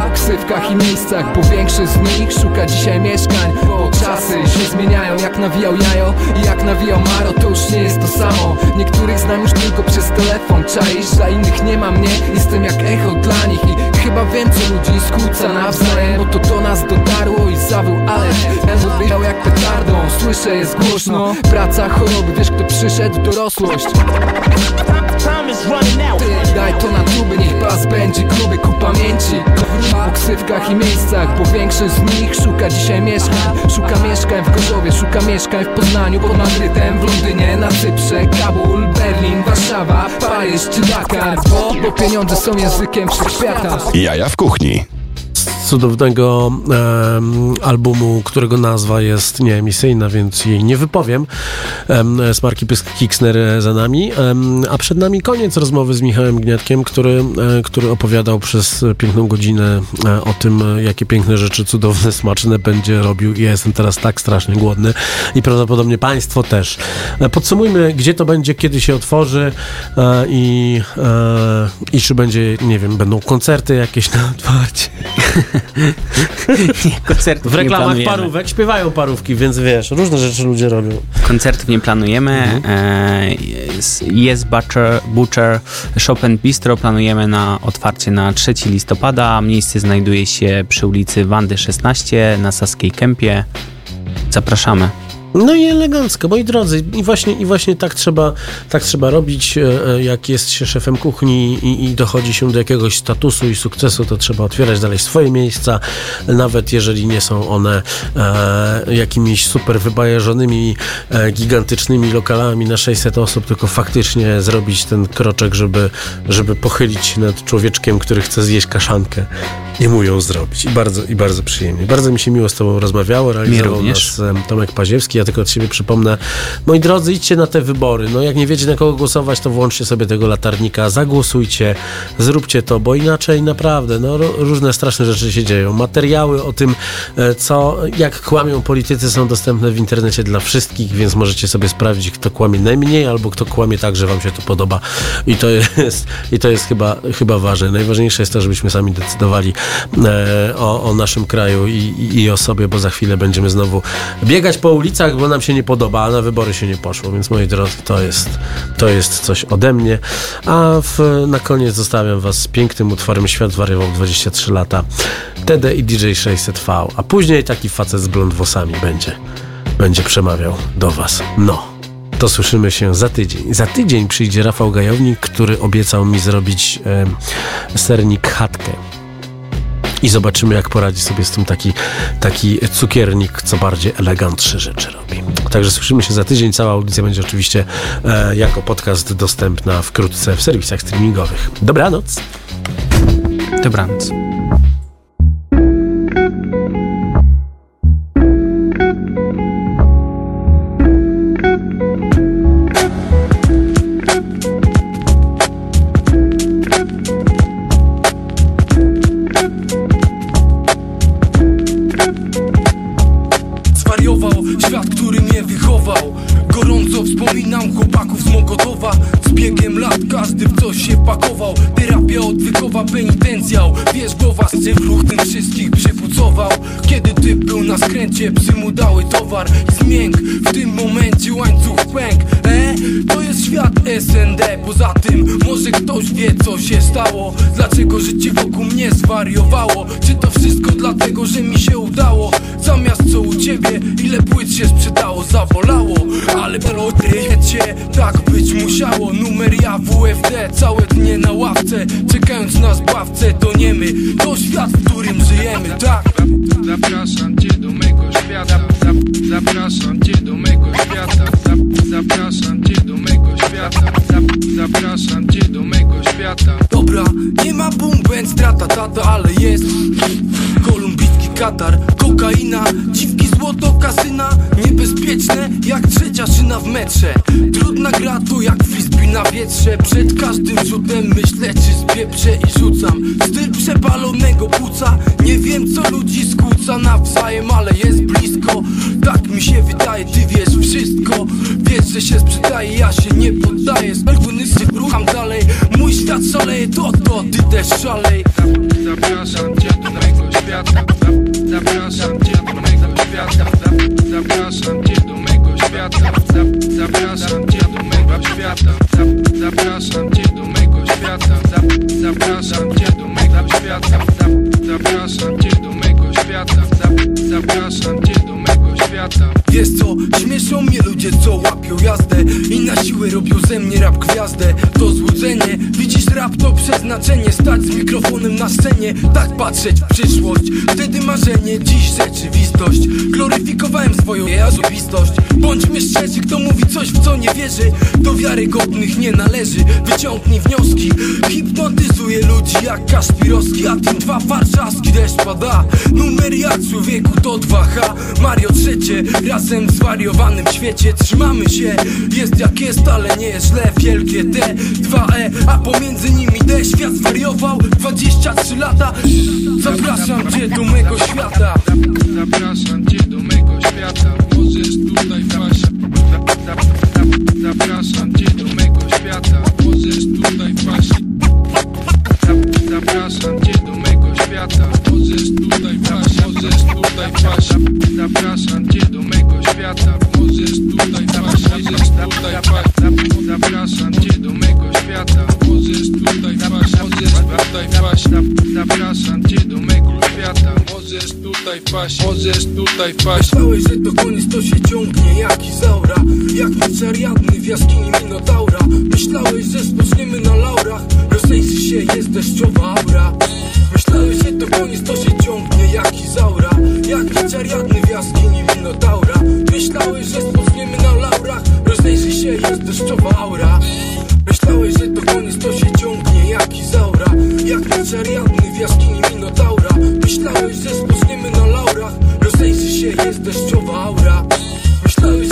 A w ksywkach i miejscach, bo większość z nich szuka dzisiaj mieszkań. Bo czasy się zmieniają, jak nawijał jajo i jak nawijał Maro To już nie jest to samo. Niektórych znam już tylko przez telefon, czaisz Dla innych nie ma mnie, jestem jak echo dla nich I chyba więcej ludzi skłóca nawzajem Bo to do nas dotarło i zawył Ależ Ten odbijał jak petardą, słyszę jest głośno. Praca, choroby, wiesz kto przyszedł, dorosłość. Ty, daj to na tuby, niech bas będzie gruby ku pamięci. Po ksywkach i miejscach, bo większość z nich szuka dzisiaj mieszkań. Szuka mieszkań w Gorzowie, szuka mieszkań w Poznaniu Pod Madrytem, w Londynie, na Cyprze, Kabul, Berlin, Warszawa, Paryż czy Dakar. Bo, bo pieniądze są językiem wszechświata Jaja w kuchni. Cudownego em, albumu, którego nazwa jest nieemisyjna, więc jej nie wypowiem. Em, z Pysk Kiksner e, za nami. Em, a przed nami koniec rozmowy z Michałem Gniatkiem, który, e, który opowiadał przez piękną godzinę e, o tym, e, jakie piękne rzeczy cudowne, smaczne będzie robił. I ja jestem teraz tak strasznie głodny i prawdopodobnie Państwo też. E, Podsumujmy, gdzie to będzie, kiedy się otworzy e, i, e, i czy będzie, nie wiem, będą koncerty jakieś na otwarcie. Koncertów W reklamach nie parówek śpiewają parówki, więc wiesz, różne rzeczy ludzie robią. Koncertów nie planujemy. Mhm. E, Butcher, Butcher Shop and Bistro. Planujemy na otwarcie na 3 listopada. Miejsce znajduje się przy ulicy Wandy 16 na Saskiej Kępie. Zapraszamy. No i elegancko, moi drodzy, i właśnie, i właśnie tak, trzeba, tak trzeba robić, e, e, jak jest się szefem kuchni i, i dochodzi się do jakiegoś statusu i sukcesu, to trzeba otwierać dalej swoje miejsca, nawet jeżeli nie są one e, jakimiś super wybajeżonymi, e, gigantycznymi lokalami na 600 osób, tylko faktycznie zrobić ten kroczek, żeby, żeby pochylić się nad człowieczkiem, który chce zjeść kaszankę i mu ją zrobić. I bardzo, i bardzo przyjemnie. Bardzo mi się miło z Tobą rozmawiało, realizował nas Tomek Paziewski. Ja tylko od siebie przypomnę. Moi drodzy, idźcie na te wybory. No jak nie wiecie na kogo głosować, to włączcie sobie tego latarnika, zagłosujcie, zróbcie to, bo inaczej naprawdę no, różne straszne rzeczy się dzieją. Materiały o tym, e, co, jak kłamią politycy są dostępne w internecie dla wszystkich, więc możecie sobie sprawdzić, kto kłamie najmniej, albo kto kłamie tak, że wam się to podoba. I to jest, i to jest chyba, chyba ważne. Najważniejsze jest to, żebyśmy sami decydowali e, o, o naszym kraju i, i, i o sobie, bo za chwilę będziemy znowu biegać po ulicach, bo nam się nie podoba, a na wybory się nie poszło. Więc moi drodzy, to jest, to jest coś ode mnie. A w, na koniec zostawiam was z pięknym utworem Świat wariował 23 lata. TD i DJ 600V. A później taki facet z blond włosami będzie, będzie przemawiał do was. No. To słyszymy się za tydzień. Za tydzień przyjdzie Rafał Gajownik, który obiecał mi zrobić e, sernik chatkę. I zobaczymy, jak poradzi sobie z tym taki, taki cukiernik, co bardziej elegantsze rzeczy robi. Także słyszymy się za tydzień. Cała audycja będzie oczywiście e, jako podcast dostępna wkrótce w serwisach streamingowych. Dobranoc. Dobranoc. Się pakował. Terapia odwykowa penitencjał Wiesz, głowa z ruch tym wszystkich przypucował. Kiedy ty był na skręcie, psy mu dały towar. Zmięk W tym momencie łańcuch pęk To jest świat SND Poza tym, może ktoś wie co się stało. Dlaczego życie wokół mnie zwariowało? Czy to wszystko dlatego, że mi się udało? Zamiast co u ciebie, ile płyt się sprzedało? Zabolało, ale cię Tak być musiało, numer ja WFD Całe dnie na ławce, czekając na zbawcę To nie my, to świat, w którym żyjemy, tak? Zapraszam cię do mego świata Zapraszam cię do mego świata. Zap, Zapraszam cię do mego świata. Zap, Zapraszam cię do mego świata. Dobra, nie ma boom band, strata tata, ale jest. Kolumbijski Katar, kokaina, dziwki złoto, kasyna Niebezpieczne jak trzecia szyna w metrze. Trudna gra to jak frisbee na wietrze. Przed każdym rzutem myślę czy spieprzę i rzucam. Styl przepalonego płuca. Nie wiem co ludzi skłóca nawzajem, ale jest blisko. Tak mi się wydaje, ty wiesz wszystko. Wiesz, że się sprzedaje, ja się nie poddaję. Spędzony się rucham dalej. Mój świat szaleje, to to, ty też szalej. Zapraszam cię do mego świata Zapraszam cię do mego świata. Zap, Zapraszam cię do mego świata. Zap, Zapraszam cię do mego świata. Zap, Zapraszam cię do mego świata. Zap, Zapraszam cię do mego świata. Zap, Zapraszam cię do mego świata. Zap, Zapraszam cię do mego świata. Wiesz co, śmieszą mnie ludzie co łapią jazdę I na siłę robią ze mnie rap gwiazdę. To złudzenie, widzisz rap to przeznaczenie. Stać z mikrofonem na scenie, tak patrzeć w przyszłość. Wtedy marzenie, dziś rzeczywistość. Gloryfikowałem swoją osobistość Bądźmy szczerzy, kto mówi coś w co nie wierzy. Do wiarygodnych nie należy. Wyciągnij wnioski. Hipnotyzuje ludzi jak Kaszpirowski A tym dwa warszawski deszcz pada. Numer ja człowieku to 2H Mario trzecie, razem w zwariowanym świecie. Trzymamy się, jest jak jest, ale nie jest źle. Wielkie D, 2E, a pomiędzy nimi D Świat zwariował, 23 lata. Zapraszam cię do mego świata. Zapraszam cię do mego świata. Możesz tutaj paść Zap, zap, zap, Zapraszam cię do mego świata. Możesz tutaj paść Zap, Zapraszam cię do mego świata. Możesz tutaj paść Możesz tutaj paść Zap, Zapraszam cię do mego świata. Możesz tutaj paść Możesz tutaj paść Zap, Zapraszam cię do mego świata. Możesz tutaj paść Możesz tutaj paść Zap, Zapraszam cię do mego świata. Możesz tutaj paść Możesz tutaj paść Myślałeś, że to koniec, to się ciągnie jak Izaura. Jak miecz Ariadny w jaskini Minotaura. Myślałeś, że spoczniemy na laurach. Rozejrzy się, jest deszczowa aura Myślałeś, że to koniec, to się ciągnie jak Izaura Jak miecz Ariadny w jaskini Minotaura. Myślałeś, że spoczniemy na laurach. Rozejrzy się, jest deszczowa aura. Myślałeś, że to koniec, to się ciągnie jak Izaura Jak miecz Ariadny w jaskini Minotaura. Myślałeś, że spoczniemy na laurach. Rozejrzy się, jest deszczowa aura. Myślałeś,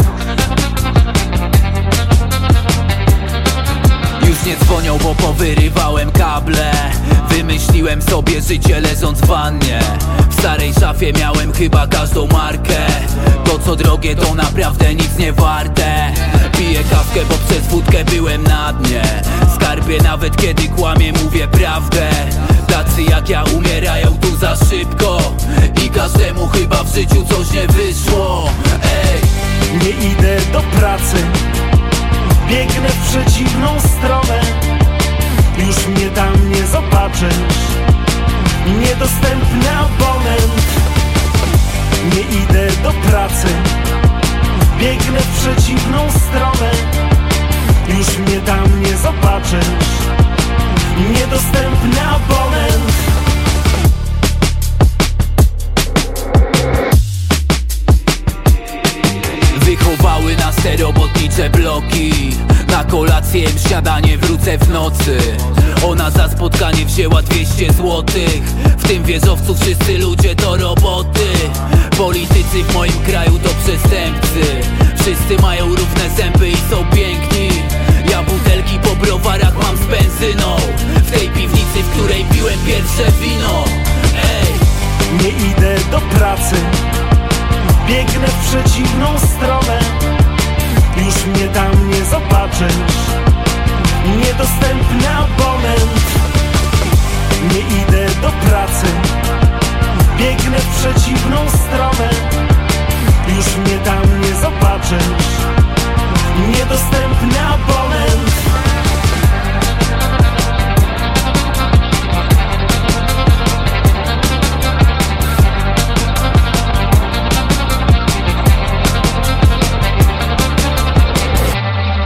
Już nie dzwonią, bo powyrywałem kable. Wymyśliłem sobie życie leżąc w wannie. W starej szafie miałem chyba każdą markę. To co drogie to naprawdę nic nie warte. Piję kawkę, bo przez wódkę byłem na dnie. Skarbie nawet kiedy kłamie mówię prawdę. Tacy jak ja umierają tu za szybko. I każdemu chyba w życiu coś nie wyszło. Ej! Nie idę do pracy Biegnę w przeciwną stronę. Już mnie tam nie zobaczysz. Niedostępny abonent. Nie idę do pracy. Biegnę w przeciwną stronę. Już mnie tam nie zobaczysz. Niedostępny abonent Wychowały nas te robotnicze bloki. Na kolację, śniadanie wrócę w nocy. Ona za spotkanie wzięła 200 złotych. W tym wieżowcu wszyscy ludzie to roboty. Politycy w moim kraju to przestępcy. Wszyscy mają równe zęby i są piękni. Ja butelki po browarach mam z benzyną. W tej piwnicy, w której piłem pierwsze wino. Ej! idę do pracy. Biegnę w przeciwną stronę Już mnie tam nie zobaczysz. Niedostępny abonent. Nie idę do pracy. Biegnę w przeciwną stronę. Już mnie tam nie zobaczysz. Niedostępny abonent